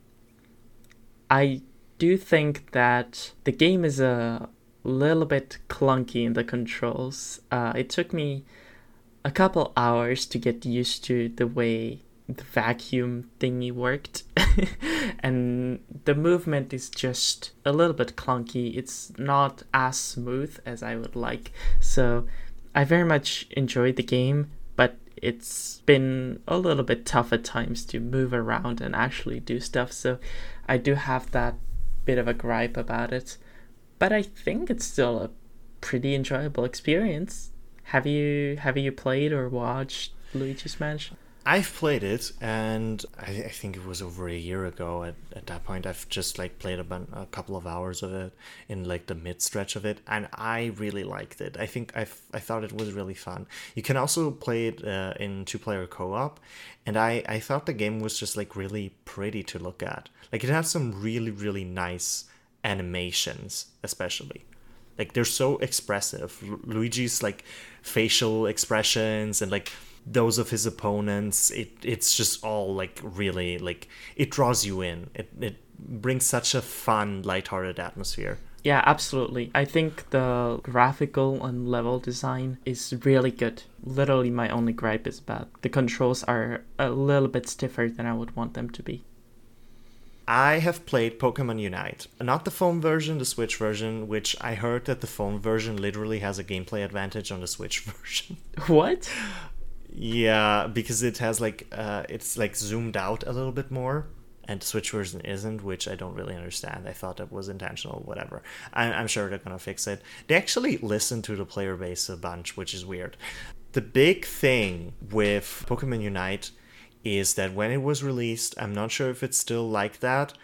I do think that the game is a little bit clunky in the controls. Uh, it took me a couple hours to get used to the way the vacuum thingy worked. and the movement is just a little bit clunky. It's not as smooth as I would like. So I very much enjoyed the game, but it's been a little bit tough at times to move around and actually do stuff. So I do have that bit of a gripe about it. But I think it's still a pretty enjoyable experience. Have you have you played or watched Luigi's Mansion? I've played it, and I, I, think it was over a year ago. At, at that point, I've just like played a, couple of hours of it in like the mid stretch of it, and I really liked it. I think I I thought it was really fun. You can also play it uh, in two player co op, and I I thought the game was just like really pretty to look at. Like it has some really really nice animations, especially. Like they're so expressive. Luigi's like facial expressions and like those of his opponents it it's just all like really like it draws you in. It it brings such a fun lighthearted atmosphere. Yeah absolutely. I think the graphical and level design is really good. Literally my only gripe is that the controls are a little bit stiffer than i would want them to be I have played Pokemon Unite. Not the phone version, the Switch version, which I heard that the phone version literally has a gameplay advantage on the Switch version. What? Yeah, because it has like uh, it's like zoomed out a little bit more, and the Switch version isn't, which I don't really understand. I thought that was intentional, whatever. I- I'm sure they're gonna fix it. They actually listen to the player base a bunch, which is weird. The big thing with Pokemon Unite is that when it was released, I'm not sure if it's still like that,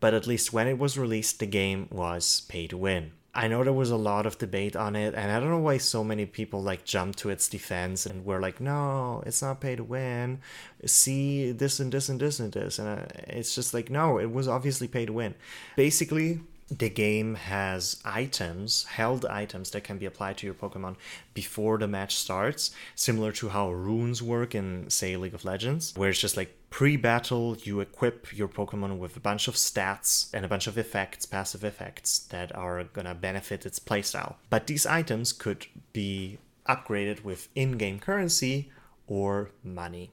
but at least when it was released, the game was pay to win. I know there was a lot of debate on it, and I don't know why so many people like jumped to its defense and were like, "No, it's not pay to win. See this and this and this and this," and uh, it's just like, no, it was obviously pay to win. Basically, the game has items, held items that can be applied to your Pokemon before the match starts, similar to how runes work in, say, League of Legends, where it's just like pre battle, you equip your Pokemon with a bunch of stats and a bunch of effects, passive effects, that are gonna benefit its playstyle. But these items could be upgraded with in game currency or money.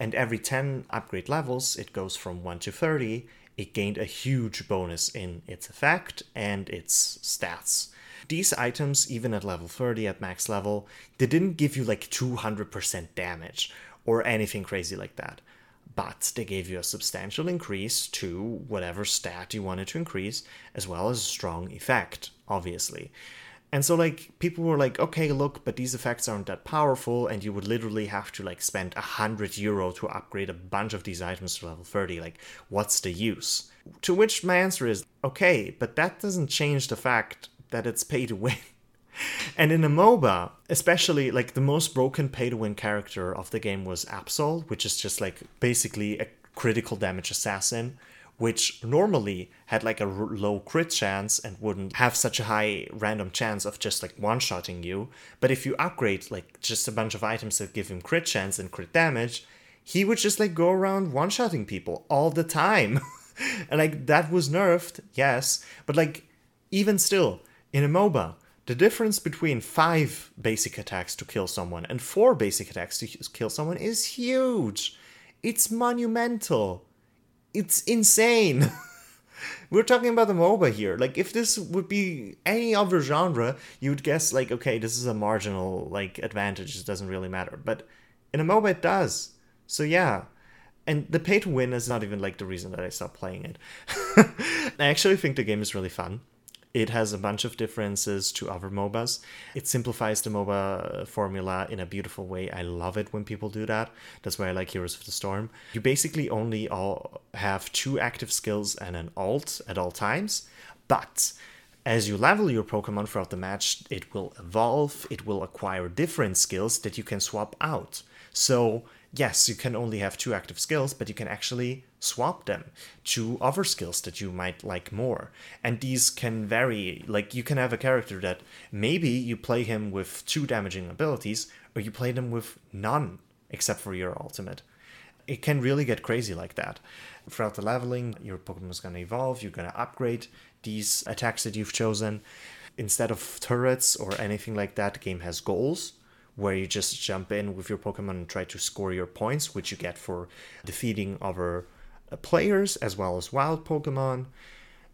And every 10 upgrade levels, it goes from 1 to 30 it gained a huge bonus in its effect and its stats. These items, even at level 30 at max level, they didn't give you like 200% damage or anything crazy like that. But they gave you a substantial increase to whatever stat you wanted to increase, as well as a strong effect, obviously. And so like people were like, okay, look, but these effects aren't that powerful, and you would literally have to like spend a hundred euro to upgrade a bunch of these items to level 30. Like, what's the use? To which my answer is, okay, but that doesn't change the fact that it's pay to win. and in a MOBA, especially like the most broken pay to win character of the game was Absol, which is just like basically a critical damage assassin which normally had like a r- low crit chance and wouldn't have such a high random chance of just like one shotting you. But if you upgrade like just a bunch of items that give him crit chance and crit damage, he would just like go around one shotting people all the time. and like that was nerfed, yes, but like even still, in a MOBA, the difference between five basic attacks to kill someone and four basic attacks to kill someone is huge. It's monumental it's insane. We're talking about the MOBA here. Like, if this would be any other genre, you would guess, like, okay, this is a marginal, like, advantage. It doesn't really matter. But in a MOBA, it does. So, yeah. And the pay to win is not even, like, the reason that I stopped playing it. I actually think the game is really fun. It has a bunch of differences to other MOBAs. It simplifies the MOBA formula in a beautiful way. I love it when people do that. That's why I like Heroes of the Storm. You basically only all have two active skills and an alt at all times, but as you level your Pokemon throughout the match, it will evolve, it will acquire different skills that you can swap out. So, yes, you can only have two active skills, but you can actually swap them to other skills that you might like more. And these can vary. Like, you can have a character that maybe you play him with two damaging abilities, or you play them with none, except for your ultimate. It can really get crazy like that. Throughout the leveling, your Pokemon is going to evolve, you're going to upgrade these attacks that you've chosen. Instead of turrets or anything like that, the game has goals where you just jump in with your Pokemon and try to score your points, which you get for defeating other players as well as wild Pokemon.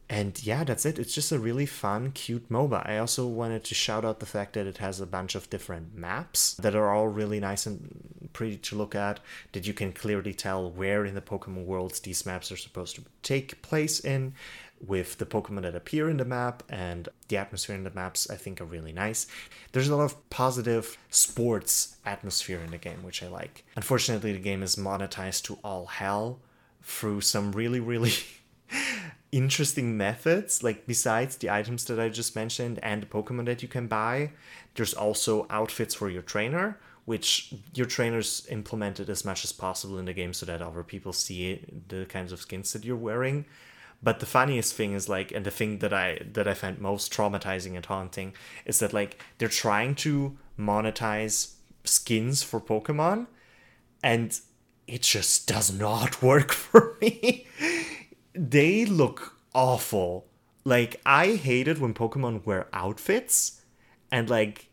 And yeah, that's it. It's just a really fun, cute MOBA. I also wanted to shout out the fact that it has a bunch of different maps that are all really nice and pretty to look at, that you can clearly tell where in the Pokemon worlds these maps are supposed to take place in with the Pokemon that appear in the map and the atmosphere in the maps, I think are really nice. There's a lot of positive sports atmosphere in the game, which I like. Unfortunately, the game is monetized to all hell through some really, really interesting methods. Like, besides the items that I just mentioned and the Pokemon that you can buy, there's also outfits for your trainer. Which your trainers implemented as much as possible in the game so that other people see the kinds of skins that you're wearing but the funniest thing is like, and the thing that I that I find most traumatizing and haunting is that like they're trying to monetize skins for Pokemon, and it just does not work for me. they look awful. Like I hated when Pokemon wear outfits, and like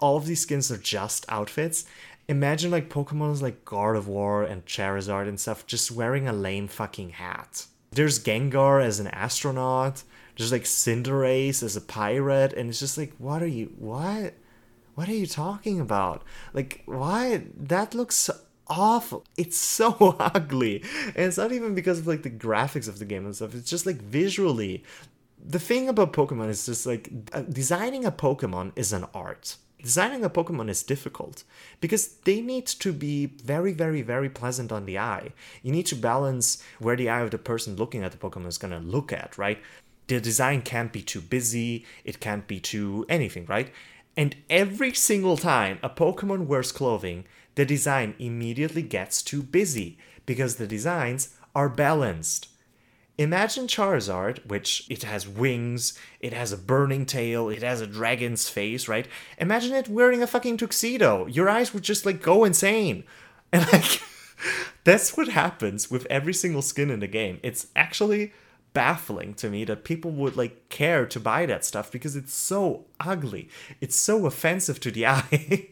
all of these skins are just outfits. Imagine like Pokemon's like Gardevoir and Charizard and stuff just wearing a lame fucking hat there's Gengar as an astronaut. There's like Cinderace as a pirate, and it's just like, what are you? What? What are you talking about? Like, why? That looks awful. It's so ugly, and it's not even because of like the graphics of the game and stuff. It's just like visually. The thing about Pokemon is just like uh, designing a Pokemon is an art designing a Pokemon is difficult because they need to be very, very, very pleasant on the eye. You need to balance where the eye of the person looking at the Pokemon is going to look at, right? The design can't be too busy, it can't be too anything, right? And every single time a Pokemon wears clothing, the design immediately gets too busy because the designs are balanced. Imagine Charizard, which it has wings, it has a burning tail, it has a dragon's face, right? Imagine it wearing a fucking tuxedo. Your eyes would just like go insane. And like that's what happens with every single skin in the game. It's actually baffling to me that people would like care to buy that stuff because it's so ugly. It's so offensive to the eye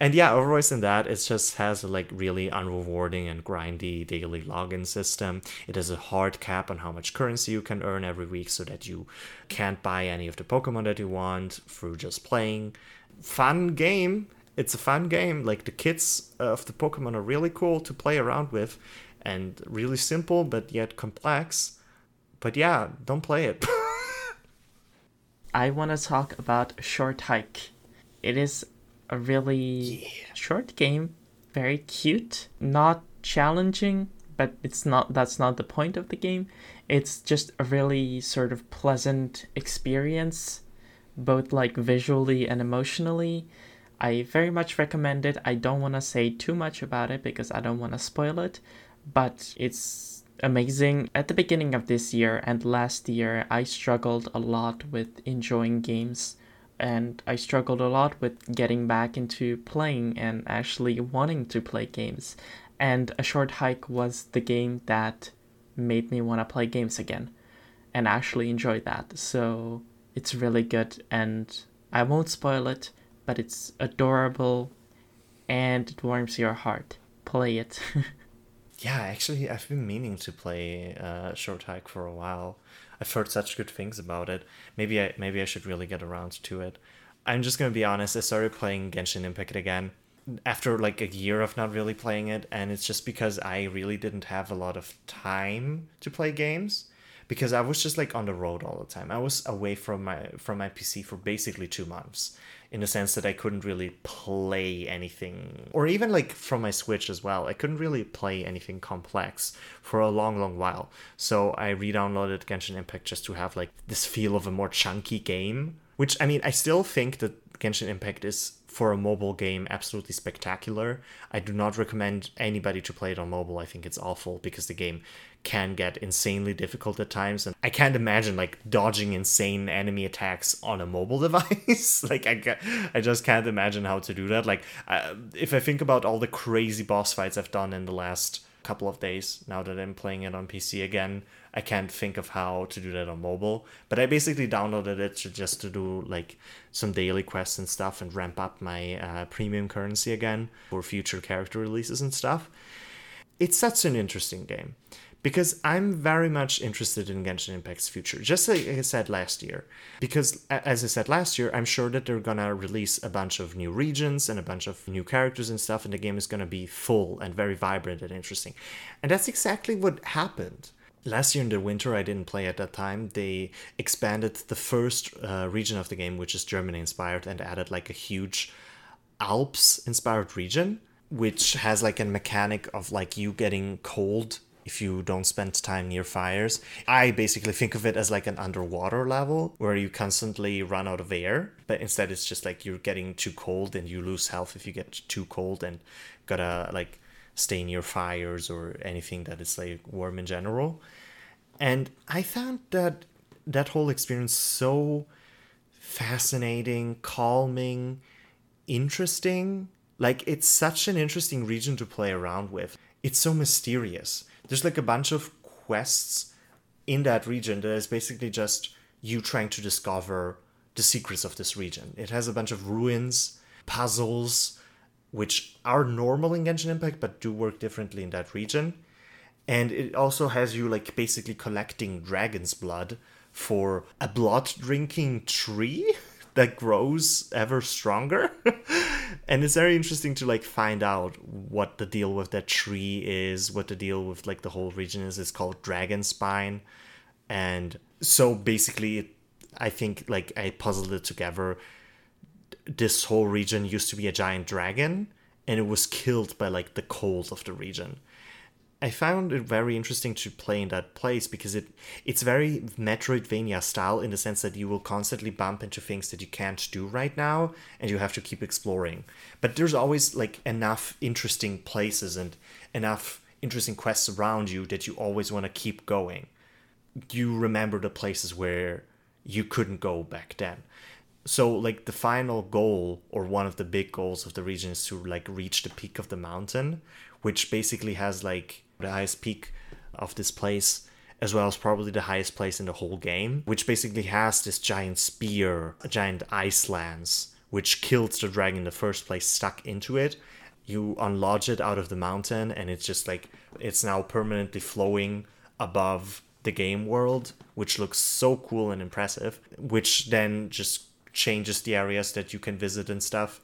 and yeah, otherwise than that, it just has a like really unrewarding and grindy daily login system. It has a hard cap on how much currency you can earn every week so that you can't buy any of the Pokemon that you want through just playing. Fun game. It's a fun game. Like the kits of the Pokemon are really cool to play around with and really simple but yet complex. But yeah, don't play it. I want to talk about Short Hike. It is a really yeah. short game, very cute, not challenging, but it's not that's not the point of the game. It's just a really sort of pleasant experience, both like visually and emotionally. I very much recommend it. I don't want to say too much about it because I don't want to spoil it, but it's amazing. At the beginning of this year and last year, I struggled a lot with enjoying games and I struggled a lot with getting back into playing and actually wanting to play games. And A Short Hike was the game that made me want to play games again and actually enjoy that. So it's really good and I won't spoil it, but it's adorable and it warms your heart. Play it. yeah, actually, I've been meaning to play uh, Short Hike for a while. I've heard such good things about it. Maybe I maybe I should really get around to it. I'm just gonna be honest. I started playing Genshin Impact again after like a year of not really playing it, and it's just because I really didn't have a lot of time to play games. Because I was just like on the road all the time. I was away from my from my PC for basically 2 months in the sense that I couldn't really play anything or even like from my Switch as well. I couldn't really play anything complex for a long long while. So I re-downloaded Genshin Impact just to have like this feel of a more chunky game, which I mean, I still think that Genshin Impact is for a mobile game absolutely spectacular. I do not recommend anybody to play it on mobile. I think it's awful because the game can get insanely difficult at times and I can't imagine like dodging insane enemy attacks on a mobile device. like I I just can't imagine how to do that. Like if I think about all the crazy boss fights I've done in the last couple of days now that I'm playing it on PC again, I can't think of how to do that on mobile. But I basically downloaded it to just to do like some daily quests and stuff and ramp up my uh, premium currency again for future character releases and stuff. It's such an interesting game because I'm very much interested in Genshin Impact's future, just like I said last year. Because, as I said last year, I'm sure that they're gonna release a bunch of new regions and a bunch of new characters and stuff, and the game is gonna be full and very vibrant and interesting. And that's exactly what happened last year in the winter i didn't play at that time they expanded the first uh, region of the game which is germany inspired and added like a huge alps inspired region which has like a mechanic of like you getting cold if you don't spend time near fires. I basically think of it as like an underwater level where you constantly run out of air, but instead it's just like you're getting too cold and you lose health if you get too cold and gotta like stay near fires or anything that is like warm in general. And I found that that whole experience so fascinating, calming, interesting. Like it's such an interesting region to play around with. It's so mysterious. There's like a bunch of quests in that region that is basically just you trying to discover the secrets of this region. It has a bunch of ruins, puzzles, which are normal in Genshin Impact but do work differently in that region. And it also has you like basically collecting dragon's blood for a blood drinking tree that grows ever stronger. and it's very interesting to like find out what the deal with that tree is, what the deal with like the whole region is. It's called Dragon Spine. And so basically I think like I puzzled it together this whole region used to be a giant dragon and it was killed by like the cold of the region. I found it very interesting to play in that place because it it's very Metroidvania style in the sense that you will constantly bump into things that you can't do right now and you have to keep exploring. But there's always like enough interesting places and enough interesting quests around you that you always want to keep going. You remember the places where you couldn't go back then so like the final goal or one of the big goals of the region is to like reach the peak of the mountain which basically has like the highest peak of this place as well as probably the highest place in the whole game which basically has this giant spear a giant ice lance which killed the dragon in the first place stuck into it you unlodge it out of the mountain and it's just like it's now permanently flowing above the game world which looks so cool and impressive which then just changes the areas that you can visit and stuff.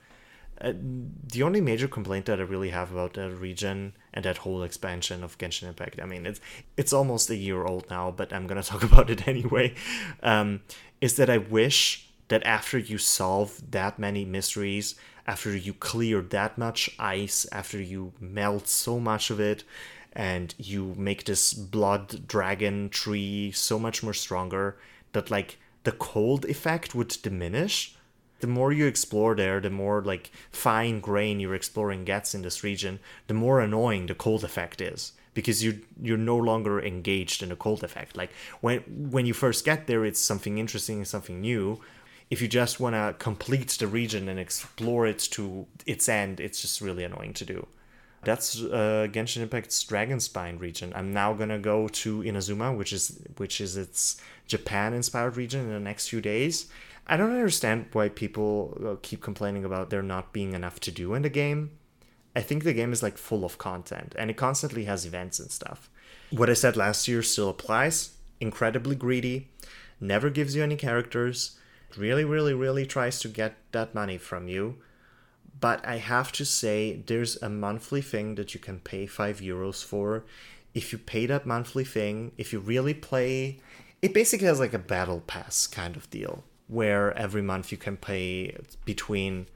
Uh, the only major complaint that I really have about that region and that whole expansion of Genshin Impact, I mean, it's it's almost a year old now, but I'm gonna talk about it anyway. Um, is that I wish that after you solve that many mysteries, after you clear that much ice, after you melt so much of it, and you make this blood dragon tree so much more stronger, that like the cold effect would diminish. The more you explore there, the more like fine grain your exploring gets in this region, the more annoying the cold effect is because you you're no longer engaged in the cold effect. Like when when you first get there, it's something interesting, and something new. If you just want to complete the region and explore it to its end, it's just really annoying to do. That's uh, Genshin Impact's Dragonspine region. I'm now gonna go to Inazuma, which is which is its Japan inspired region in the next few days. I don't understand why people uh, keep complaining about there not being enough to do in the game. I think the game is like full of content and it constantly has events and stuff. What I said last year still applies. Incredibly greedy, never gives you any characters, really, really, really tries to get that money from you. But I have to say, there's a monthly thing that you can pay 5 euros for if you pay that monthly thing, if you really play, it basically has like a battle pass kind of deal where every month you can pay between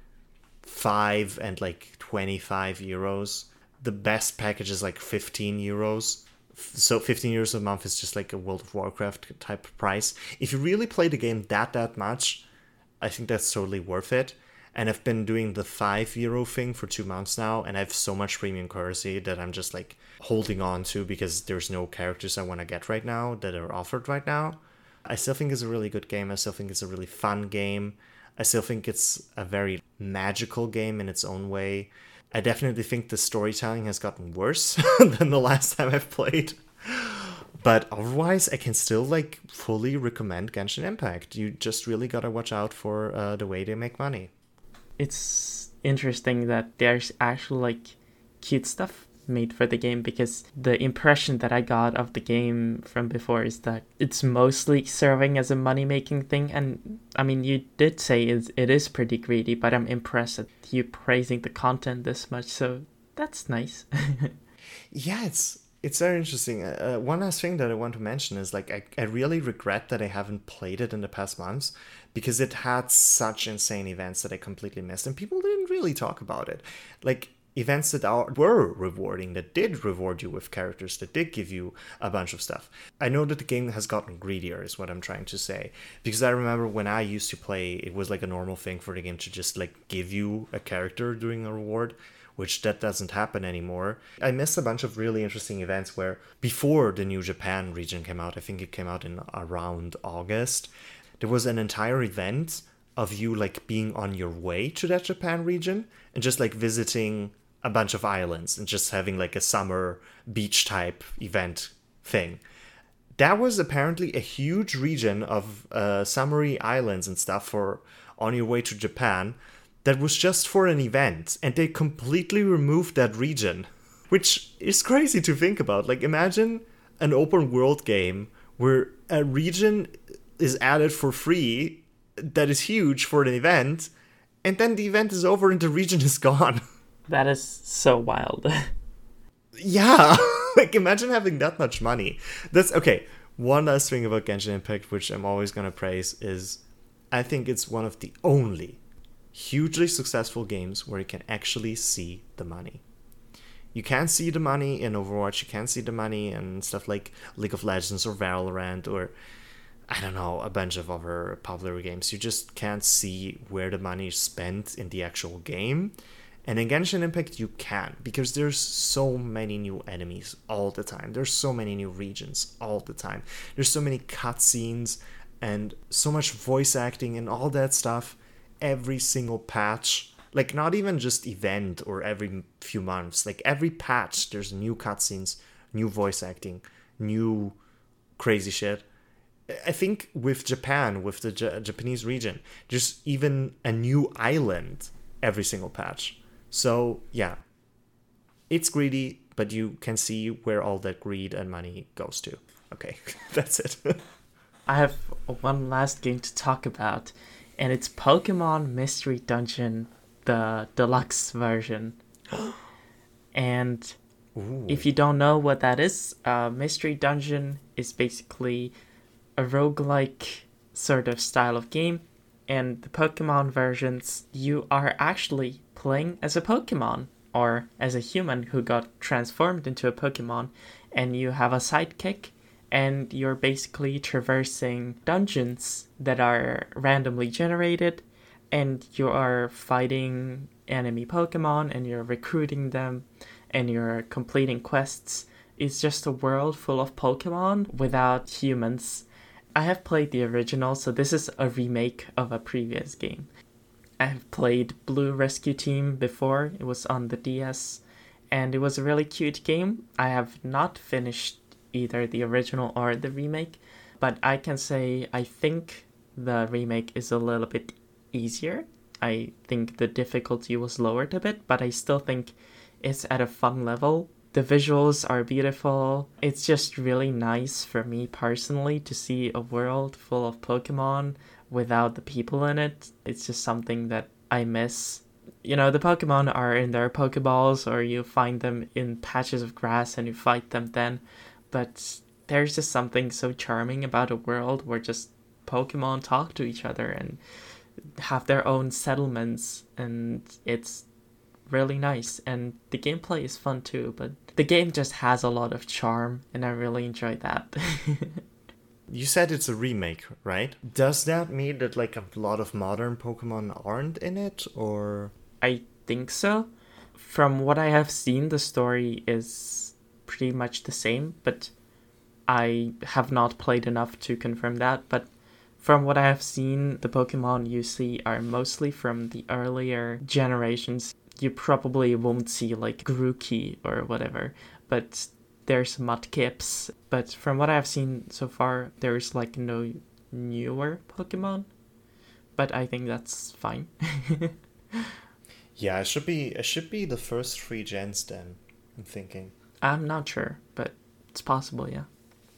5 and like 25 euros. The best package is like 15 euros. So 15 euros a month is just like a World of Warcraft type price. If you really play the game that that much, I think that's totally worth it. And I've been doing the 5 euro thing for 2 months now and I have so much premium currency that I'm just like holding on to because there's no characters I want to get right now that are offered right now. I still think it's a really good game. I still think it's a really fun game. I still think it's a very magical game in its own way. I definitely think the storytelling has gotten worse than the last time I've played. But otherwise, I can still like fully recommend Genshin Impact. You just really gotta watch out for uh, the way they make money. It's interesting that there's actually like cute stuff made for the game because the impression that I got of the game from before is that it's mostly serving as a money making thing. And I mean, you did say it's, it is pretty greedy, but I'm impressed at you praising the content this much. So that's nice. yeah, it's it's very interesting. Uh, uh, one last thing that I want to mention is like I, I really regret that I haven't played it in the past months because it had such insane events that I completely missed and people didn't really talk about it. Like events that are were rewarding that did reward you with characters that did give you a bunch of stuff i know that the game has gotten greedier is what i'm trying to say because i remember when i used to play it was like a normal thing for the game to just like give you a character during a reward which that doesn't happen anymore. I missed a bunch of really interesting events where before the new Japan region came out, I think it came out in around August, there was an entire event of you like being on your way to that Japan region and just like visiting a bunch of islands and just having like a summer beach type event thing. That was apparently a huge region of uh, summery islands and stuff for on your way to Japan that was just for an event and they completely removed that region which is crazy to think about like imagine an open world game where a region is added for free that is huge for an event and then the event is over and the region is gone That is so wild. yeah, like imagine having that much money. That's okay. One last thing about Genshin Impact, which I'm always gonna praise, is I think it's one of the only hugely successful games where you can actually see the money. You can't see the money in Overwatch, you can't see the money in stuff like League of Legends or Valorant or I don't know, a bunch of other popular games. You just can't see where the money is spent in the actual game. And in Genshin Impact, you can because there's so many new enemies all the time. There's so many new regions all the time. There's so many cutscenes and so much voice acting and all that stuff every single patch. Like not even just event or every few months. Like every patch, there's new cutscenes, new voice acting, new crazy shit. I think with Japan, with the J- Japanese region, there's even a new island every single patch so, yeah, it's greedy, but you can see where all that greed and money goes to. Okay, that's it. I have one last game to talk about, and it's Pokemon Mystery Dungeon, the deluxe version. and Ooh. if you don't know what that is, uh, Mystery Dungeon is basically a roguelike sort of style of game. And the Pokemon versions, you are actually playing as a Pokemon or as a human who got transformed into a Pokemon, and you have a sidekick, and you're basically traversing dungeons that are randomly generated, and you are fighting enemy Pokemon, and you're recruiting them, and you're completing quests. It's just a world full of Pokemon without humans. I have played the original, so this is a remake of a previous game. I have played Blue Rescue Team before. It was on the DS, and it was a really cute game. I have not finished either the original or the remake, but I can say I think the remake is a little bit easier. I think the difficulty was lowered a bit, but I still think it's at a fun level. The visuals are beautiful. It's just really nice for me personally to see a world full of Pokemon without the people in it. It's just something that I miss. you know, the Pokemon are in their Pokeballs, or you find them in patches of grass and you fight them then. But there's just something so charming about a world where just Pokemon talk to each other and have their own settlements, and it's really nice. And the gameplay is fun too, but the game just has a lot of charm, and I really enjoy that. you said it's a remake, right? Does that mean that like a lot of modern Pokemon aren't in it, or? I think so. From what I have seen, the story is pretty much the same, but I have not played enough to confirm that. But from what I have seen, the Pokemon you see are mostly from the earlier generations. You probably won't see like Grookey or whatever, but there's Mudkips. But from what I've seen so far, there's like no newer Pokemon. But I think that's fine. yeah, it should be it should be the first three gens then. I'm thinking. I'm not sure, but it's possible, yeah.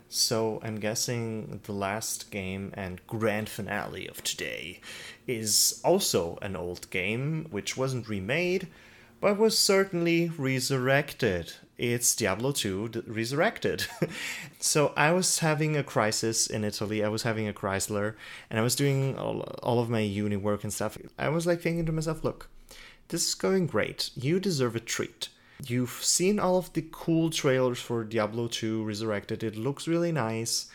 So I'm guessing the last game and grand finale of today is also an old game, which wasn't remade, but was certainly resurrected. It's Diablo 2 resurrected. so I was having a crisis in Italy. I was having a Chrysler, and I was doing all, all of my uni work and stuff. I was like thinking to myself, look, this is going great. You deserve a treat You've seen all of the cool trailers for Diablo 2 Resurrected. It looks really nice.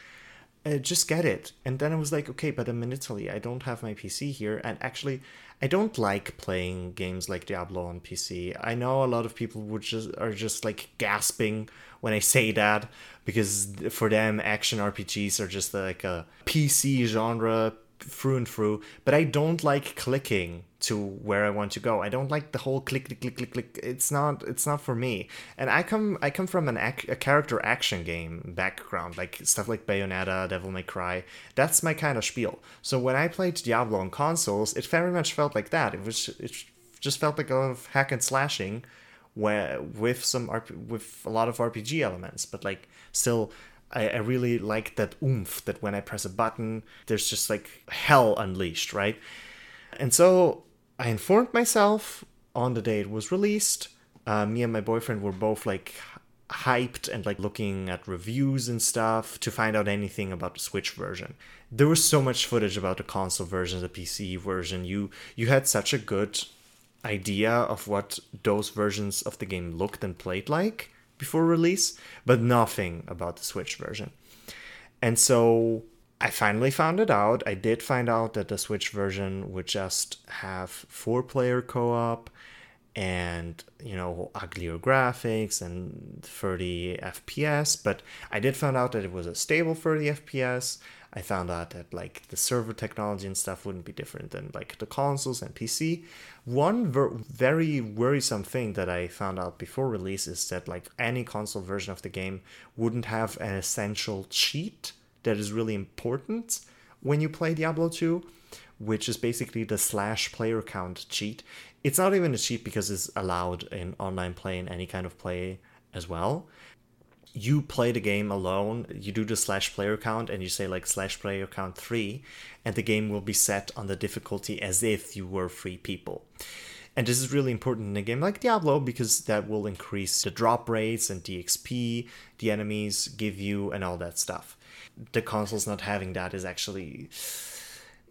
Uh, just get it. And then I was like, okay, but I'm in Italy. I don't have my PC here. And actually, I don't like playing games like Diablo on PC. I know a lot of people would just are just like gasping when I say that because for them action RPGs are just like a PC genre through and through, but I don't like clicking to where I want to go. I don't like the whole click click click click click. It's not it's not for me. And I come I come from an ac- a character action game background, like stuff like Bayonetta, Devil May Cry. That's my kind of spiel. So when I played Diablo on consoles, it very much felt like that. It was it just felt like a hack and slashing where with some RP, with a lot of RPG elements, but like still I, I really like that oomph that when I press a button, there's just like hell unleashed, right? And so I informed myself on the day it was released. Uh, me and my boyfriend were both like hyped and like looking at reviews and stuff to find out anything about the Switch version. There was so much footage about the console version, the PC version. You you had such a good idea of what those versions of the game looked and played like before release, but nothing about the Switch version. And so I finally found it out. I did find out that the Switch version would just have four player co op and, you know, uglier graphics and 30 FPS, but I did find out that it was a stable 30 FPS. I found out that like the server technology and stuff wouldn't be different than like the consoles and PC. One ver- very worrisome thing that I found out before release is that like any console version of the game wouldn't have an essential cheat that is really important when you play Diablo 2, which is basically the slash player count cheat. It's not even a cheat because it's allowed in online play in any kind of play as well you play the game alone, you do the slash player count and you say like slash player count three, and the game will be set on the difficulty as if you were three people. And this is really important in a game like Diablo because that will increase the drop rates and the XP the enemies give you and all that stuff. The consoles not having that is actually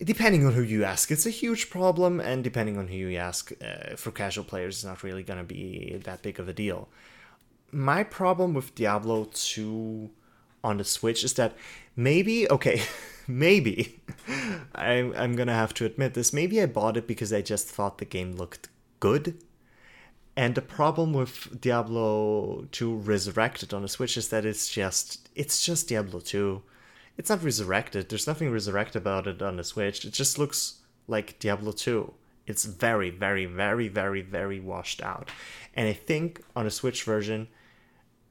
depending on who you ask, it's a huge problem, and depending on who you ask, uh, for casual players, it's not really going to be that big of a deal my problem with Diablo 2 on the Switch is that maybe, okay, maybe, I'm, I'm gonna have to admit this, maybe I bought it because I just thought the game looked good. And the problem with Diablo 2 Resurrected on the Switch is that it's just it's just Diablo 2. It's not resurrected. There's nothing resurrected about it on the Switch. It just looks like Diablo 2. It's very, very, very, very, very washed out. And I think on a Switch version,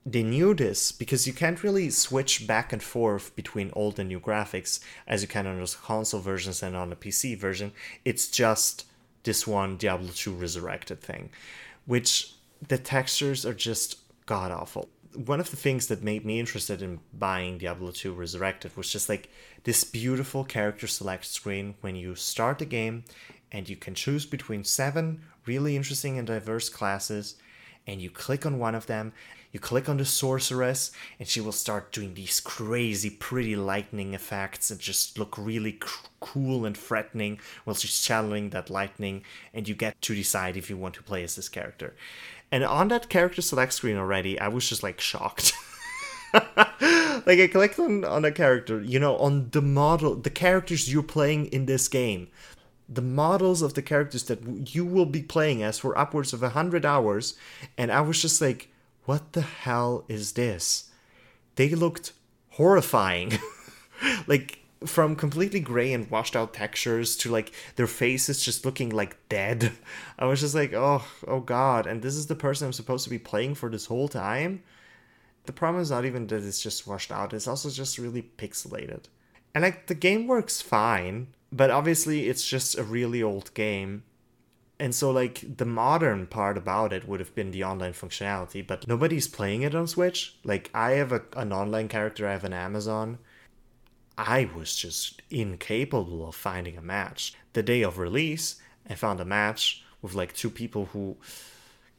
they knew this because you can't really switch back and forth between old and new graphics as you can on those console versions and on the PC version. It's just this one Diablo 2 Resurrected thing, which the textures are just god awful. One of the things that made me interested in buying Diablo 2 Resurrected was just like this beautiful character select screen when you start the game and you can choose between seven really interesting and diverse classes, and you click on one of them, you click on the sorceress, and she will start doing these crazy, pretty lightning effects and just look really c- cool and threatening while she's channeling that lightning, and you get to decide if you want to play as this character. And on that character select screen already, I was just like shocked. like I clicked on on a character, you know, on the model, the characters you're playing in this game, the models of the characters that you will be playing as for upwards of a hundred hours, and I was just like, what the hell is this? They looked horrifying, like from completely gray and washed out textures to like their faces just looking like dead. I was just like, oh, oh god, and this is the person I'm supposed to be playing for this whole time. The problem is not even that it's just washed out; it's also just really pixelated. And like the game works fine, but obviously it's just a really old game. And so like the modern part about it would have been the online functionality, but nobody's playing it on Switch. Like I have a, an online character, I have an Amazon. I was just incapable of finding a match. The day of release, I found a match with like two people who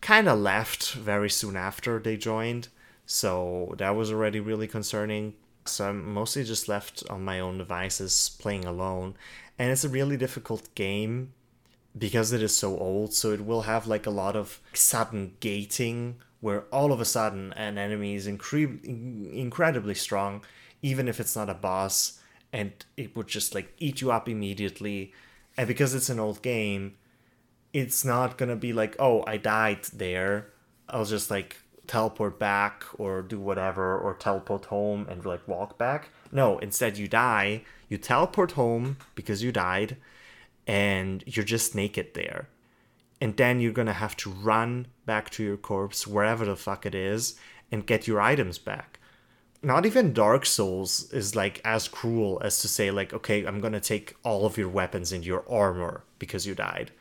kind of left very soon after they joined. So that was already really concerning. So I'm mostly just left on my own devices playing alone. And it's a really difficult game because it is so old. So it will have like a lot of sudden gating where all of a sudden an enemy is incre- incredibly strong, even if it's not a boss, and it would just like eat you up immediately. And because it's an old game, it's not gonna be like, oh, I died there. I'll just like teleport back or do whatever or teleport home and like walk back. No, instead you die, you teleport home because you died and you're just naked there. And then you're to have to run back to your corpse wherever the fuck it is and get your items back. Not even Dark Souls is like as cruel as to say like okay, I'm to take all of your weapons and your armor because you died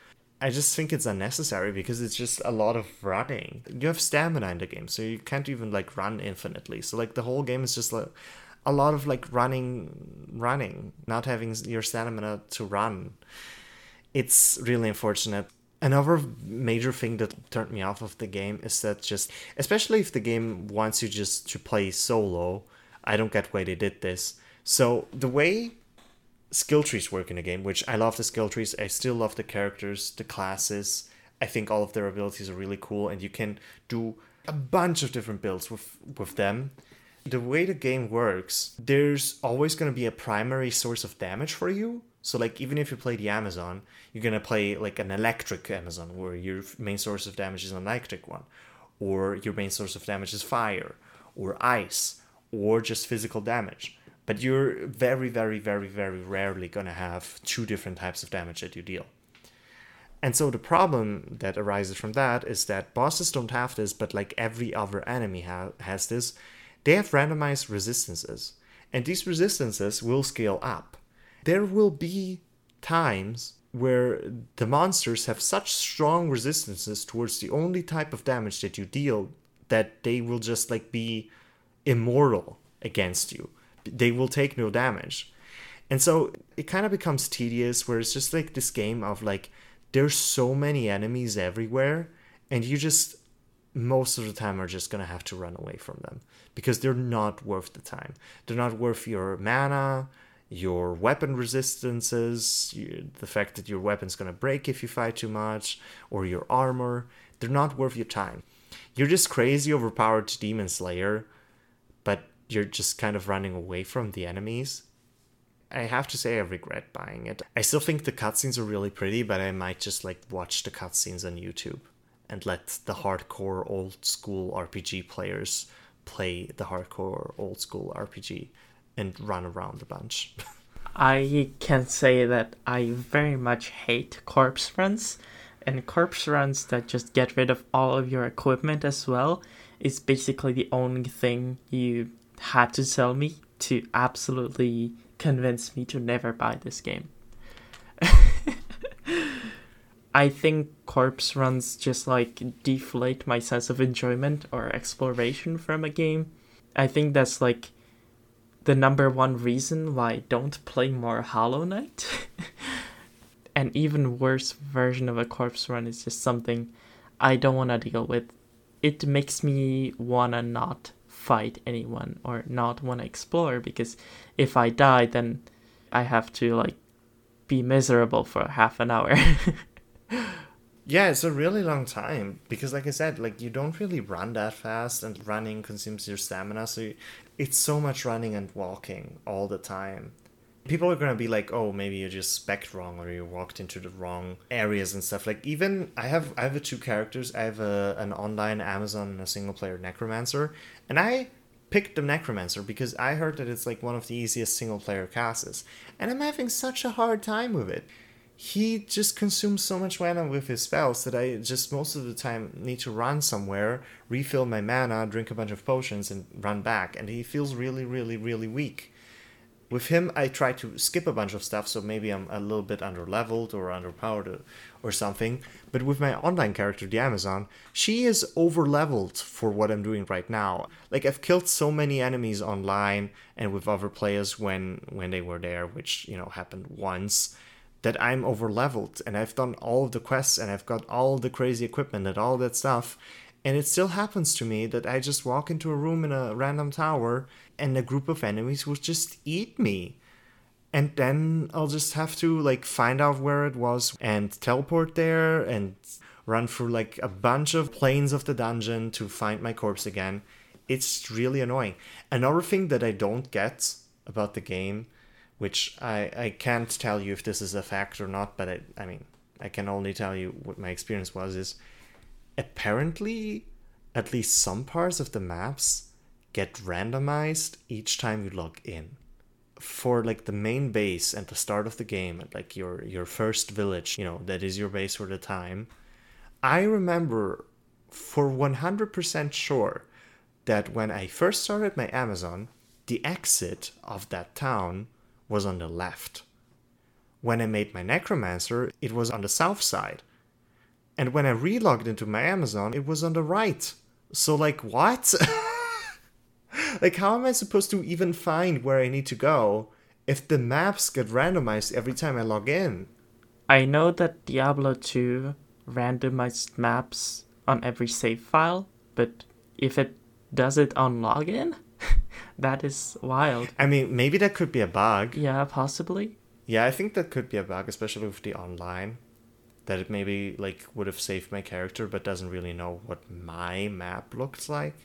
I just think it's unnecessary because it's just a lot of running. You have stamina in the game, so you can't even like run infinitely. So like the whole game is just like a lot of like running, running, not having your stamina to run. It's really unfortunate. Another major thing that turned me off of the game is that just, especially if the game wants you just to play solo, I don't get why they did this. So the way skill trees work in a game, which I love the skill trees. I still love the characters, the classes. I think all of their abilities are really cool, and you can do a bunch of different builds with with them. The way the game works, there's always going to be a primary source of damage for you. So like even if you play the Amazon, you're gonna play like an electric Amazon where your main source of damage is an electric one, or your main source of damage is fire, or ice, or just physical damage but you're very, very, very, very rarely to have two different types of damage that you deal. And so the problem that arises from that is that bosses don't have this, but like every other enemy ha- has this, they have randomized resistances. And these resistances will scale up. There will be times where the monsters have such strong resistances towards the only type of damage that you deal that they will just like be immortal against you they will take no damage. And so it kind of becomes tedious where it's just like this game of like there's so many enemies everywhere and you just most of the time are just going to have to run away from them because they're not worth the time. They're not worth your mana, your weapon resistances, the fact that your weapon's to break if you fight too much, or your armor. They're not worth your time. You're just crazy overpowered Demon Slayer, but you're just kind of running away from the enemies. I have to say I regret buying it. I still think the cutscenes are really pretty, but I might just like watch the cutscenes on YouTube and let the hardcore old school RPG players play the hardcore old school RPG and run around a bunch. I can say that I very much hate corpse runs and corpse runs that just get rid of all of your equipment as well is basically the only thing you had to tell me to absolutely convince me to never buy this game. I think corpse runs just like deflate my sense of enjoyment or exploration from a game. I think that's like the number one reason why I don't play more Hollow Knight. an even worse version of a corpse run is just something I don't want to deal with. It makes me want to not fight anyone or not want to explore because if I die, then I have to like be miserable for half an hour. yeah, it's a really long time because, like I said, like you don't really run that fast, and running consumes your stamina. So you, it's so much running and walking all the time. People are gonna be like, "Oh, maybe you just spec wrong, or you walked into the wrong areas and stuff." Like even I have I have two characters. I have a, an online Amazon and a single player Necromancer, and I picked the Necromancer because I heard that it's like one of the easiest single player classes, and I'm having such a hard time with it. He just consumes so much mana with his spells that I just most of the time need to run somewhere, refill my mana, drink a bunch of potions, and run back, and he feels really, really, really weak. With him i try to skip a bunch of stuff so maybe i'm a little bit under leveled or underpowered or something. But with my online character the amazon she is over leveled for what i'm doing right now. Like i've killed so many enemies online and with other players when when they were there which you know happened once that i'm over leveled and i've done all of the quests and i've got all the crazy equipment and all that stuff and it still happens to me that I just walk into a room in a random tower and a group of enemies will just eat me. And then I'll just have to like find out where it was and teleport there and run through like a bunch of planes of the dungeon to find my corpse again. It's really annoying. Another thing that I don't get about the game, which I, I can't tell you if this is a fact or not, but I, I mean, I can only tell you what my experience was, is apparently at least some parts of the maps get randomized each time you log in for like the main base and the start of the game like your your first village you know that is your base for the time. I remember for 100% sure that when i first started my amazon the exit of that town was on the left when i made my necromancer it was on the south side and when I relogged into my Amazon, it was on the right. So, like, what? like, how am I supposed to even find where I need to go if the maps get randomized every time I log in? I know that Diablo 2 randomized maps on every save file, but if it does it on login, that is wild. I mean, maybe that could be a bug. Yeah, possibly. Yeah, I think that could be a bug, especially with the online that it maybe like would have saved my character but doesn't really know what my map looks like.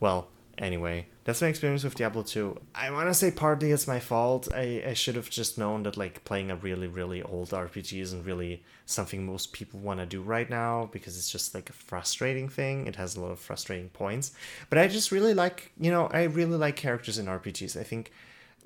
Well, anyway, that's my experience with Diablo 2. I want to say partly it's my fault. I, I should have just known that like playing a really really old RPG isn't really something most people want to do right now because it's just like a frustrating thing. It has a lot of frustrating points. But I just really like, you know, I really like characters in RPGs. I think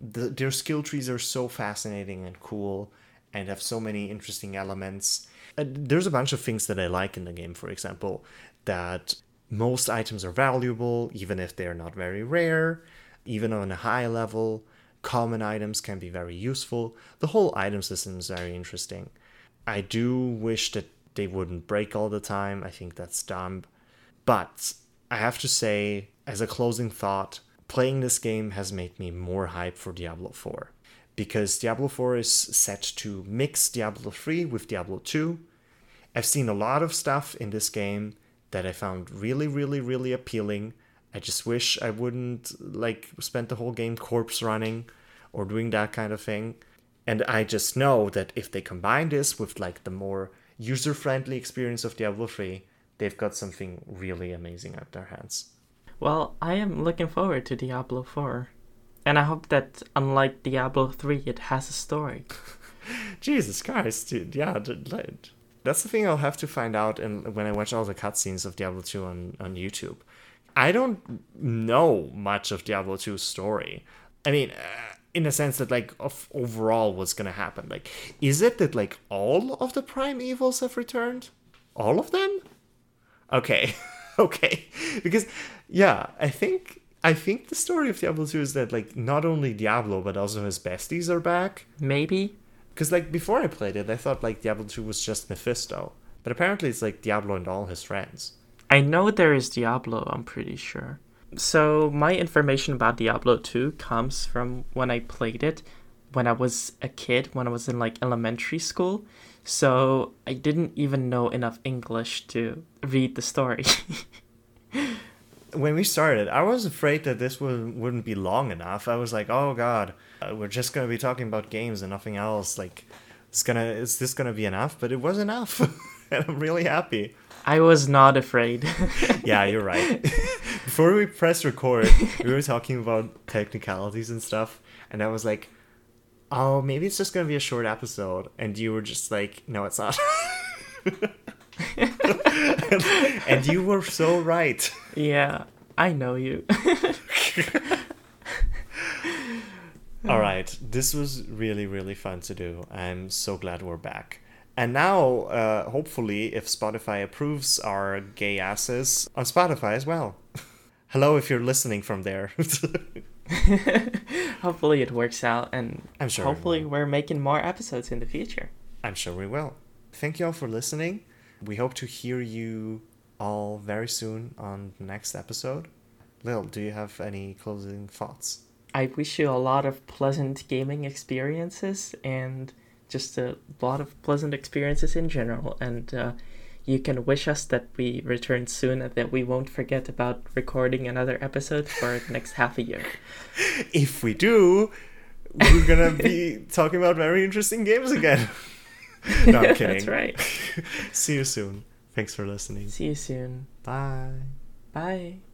the, their skill trees are so fascinating and cool and have so many interesting elements. And there's a bunch of things that I like in the game, for example, that most items are valuable, even if they're not very rare, even on a high level. Common items can be very useful. The whole item system is very interesting. I do wish that they wouldn't break all the time. I think that's dumb. But I have to say, as a closing thought, playing this game has made me more hype for Diablo 4 because Diablo 4 is set to mix Diablo 3 with Diablo 2. I've seen a lot of stuff in this game that I found really, really, really appealing. I just wish I wouldn't like spend the whole game corpse running or doing that kind of thing. And I just know that if they combine this with like the more user friendly experience of Diablo 3, they've got something really amazing at their hands. Well, I am looking forward to Diablo 4. And I hope that, unlike Diablo 3, it has a story. Jesus Christ, dude. Yeah, that's the thing I'll have to find out and when I watch all the cutscenes of Diablo 2 on, on YouTube. I don't know much of Diablo 2's story. I mean, uh, in a sense that, like, of overall what's gonna happen. Like, is it that, like, all of the Prime Evils have returned? All of them? Okay. okay. Because, yeah, I think I think the story of Diablo 2 is that like not only Diablo but also his besties are back. Maybe. Because like before I played it, I thought like Diablo 2 was just Mephisto, but apparently it's like Diablo and all his friends. I know there is Diablo. I'm pretty sure. So my information about Diablo 2 comes from when I played it when I was a kid, when I was in like elementary school. So I didn't even know enough English to read the story. when we started, I was afraid that this would, wouldn't be long enough. I was like, oh god, uh, we're just gonna be talking about games and nothing else. Like, it's gonna, is this gonna be enough? But it was enough, and I'm really happy. I was not afraid. yeah, you're right. Before we press record, we were talking about technicalities and stuff, and I was like, oh, maybe it's just gonna be a short episode, and you were just like, no, it's not. and you were so right. Yeah, I know you. All right, this was really, really fun to do. I'm so glad we're back. And now, uh, hopefully, if Spotify approves our gay asses on Spotify as well. Hello, if you're listening from there. hopefully, it works out, and I'm sure. Hopefully, we're making more episodes in the future. I'm sure we will. Thank you all for listening. We hope to hear you all very soon on the next episode. Lil, do you have any closing thoughts? I wish you a lot of pleasant gaming experiences and just a lot of pleasant experiences in general. And uh, you can wish us that we return soon and that we won't forget about recording another episode for the next half a year. If we do, we're gonna be talking about very interesting games again. no, I'm kidding. That's right. See you soon. Thanks for listening. See you soon. Bye. Bye.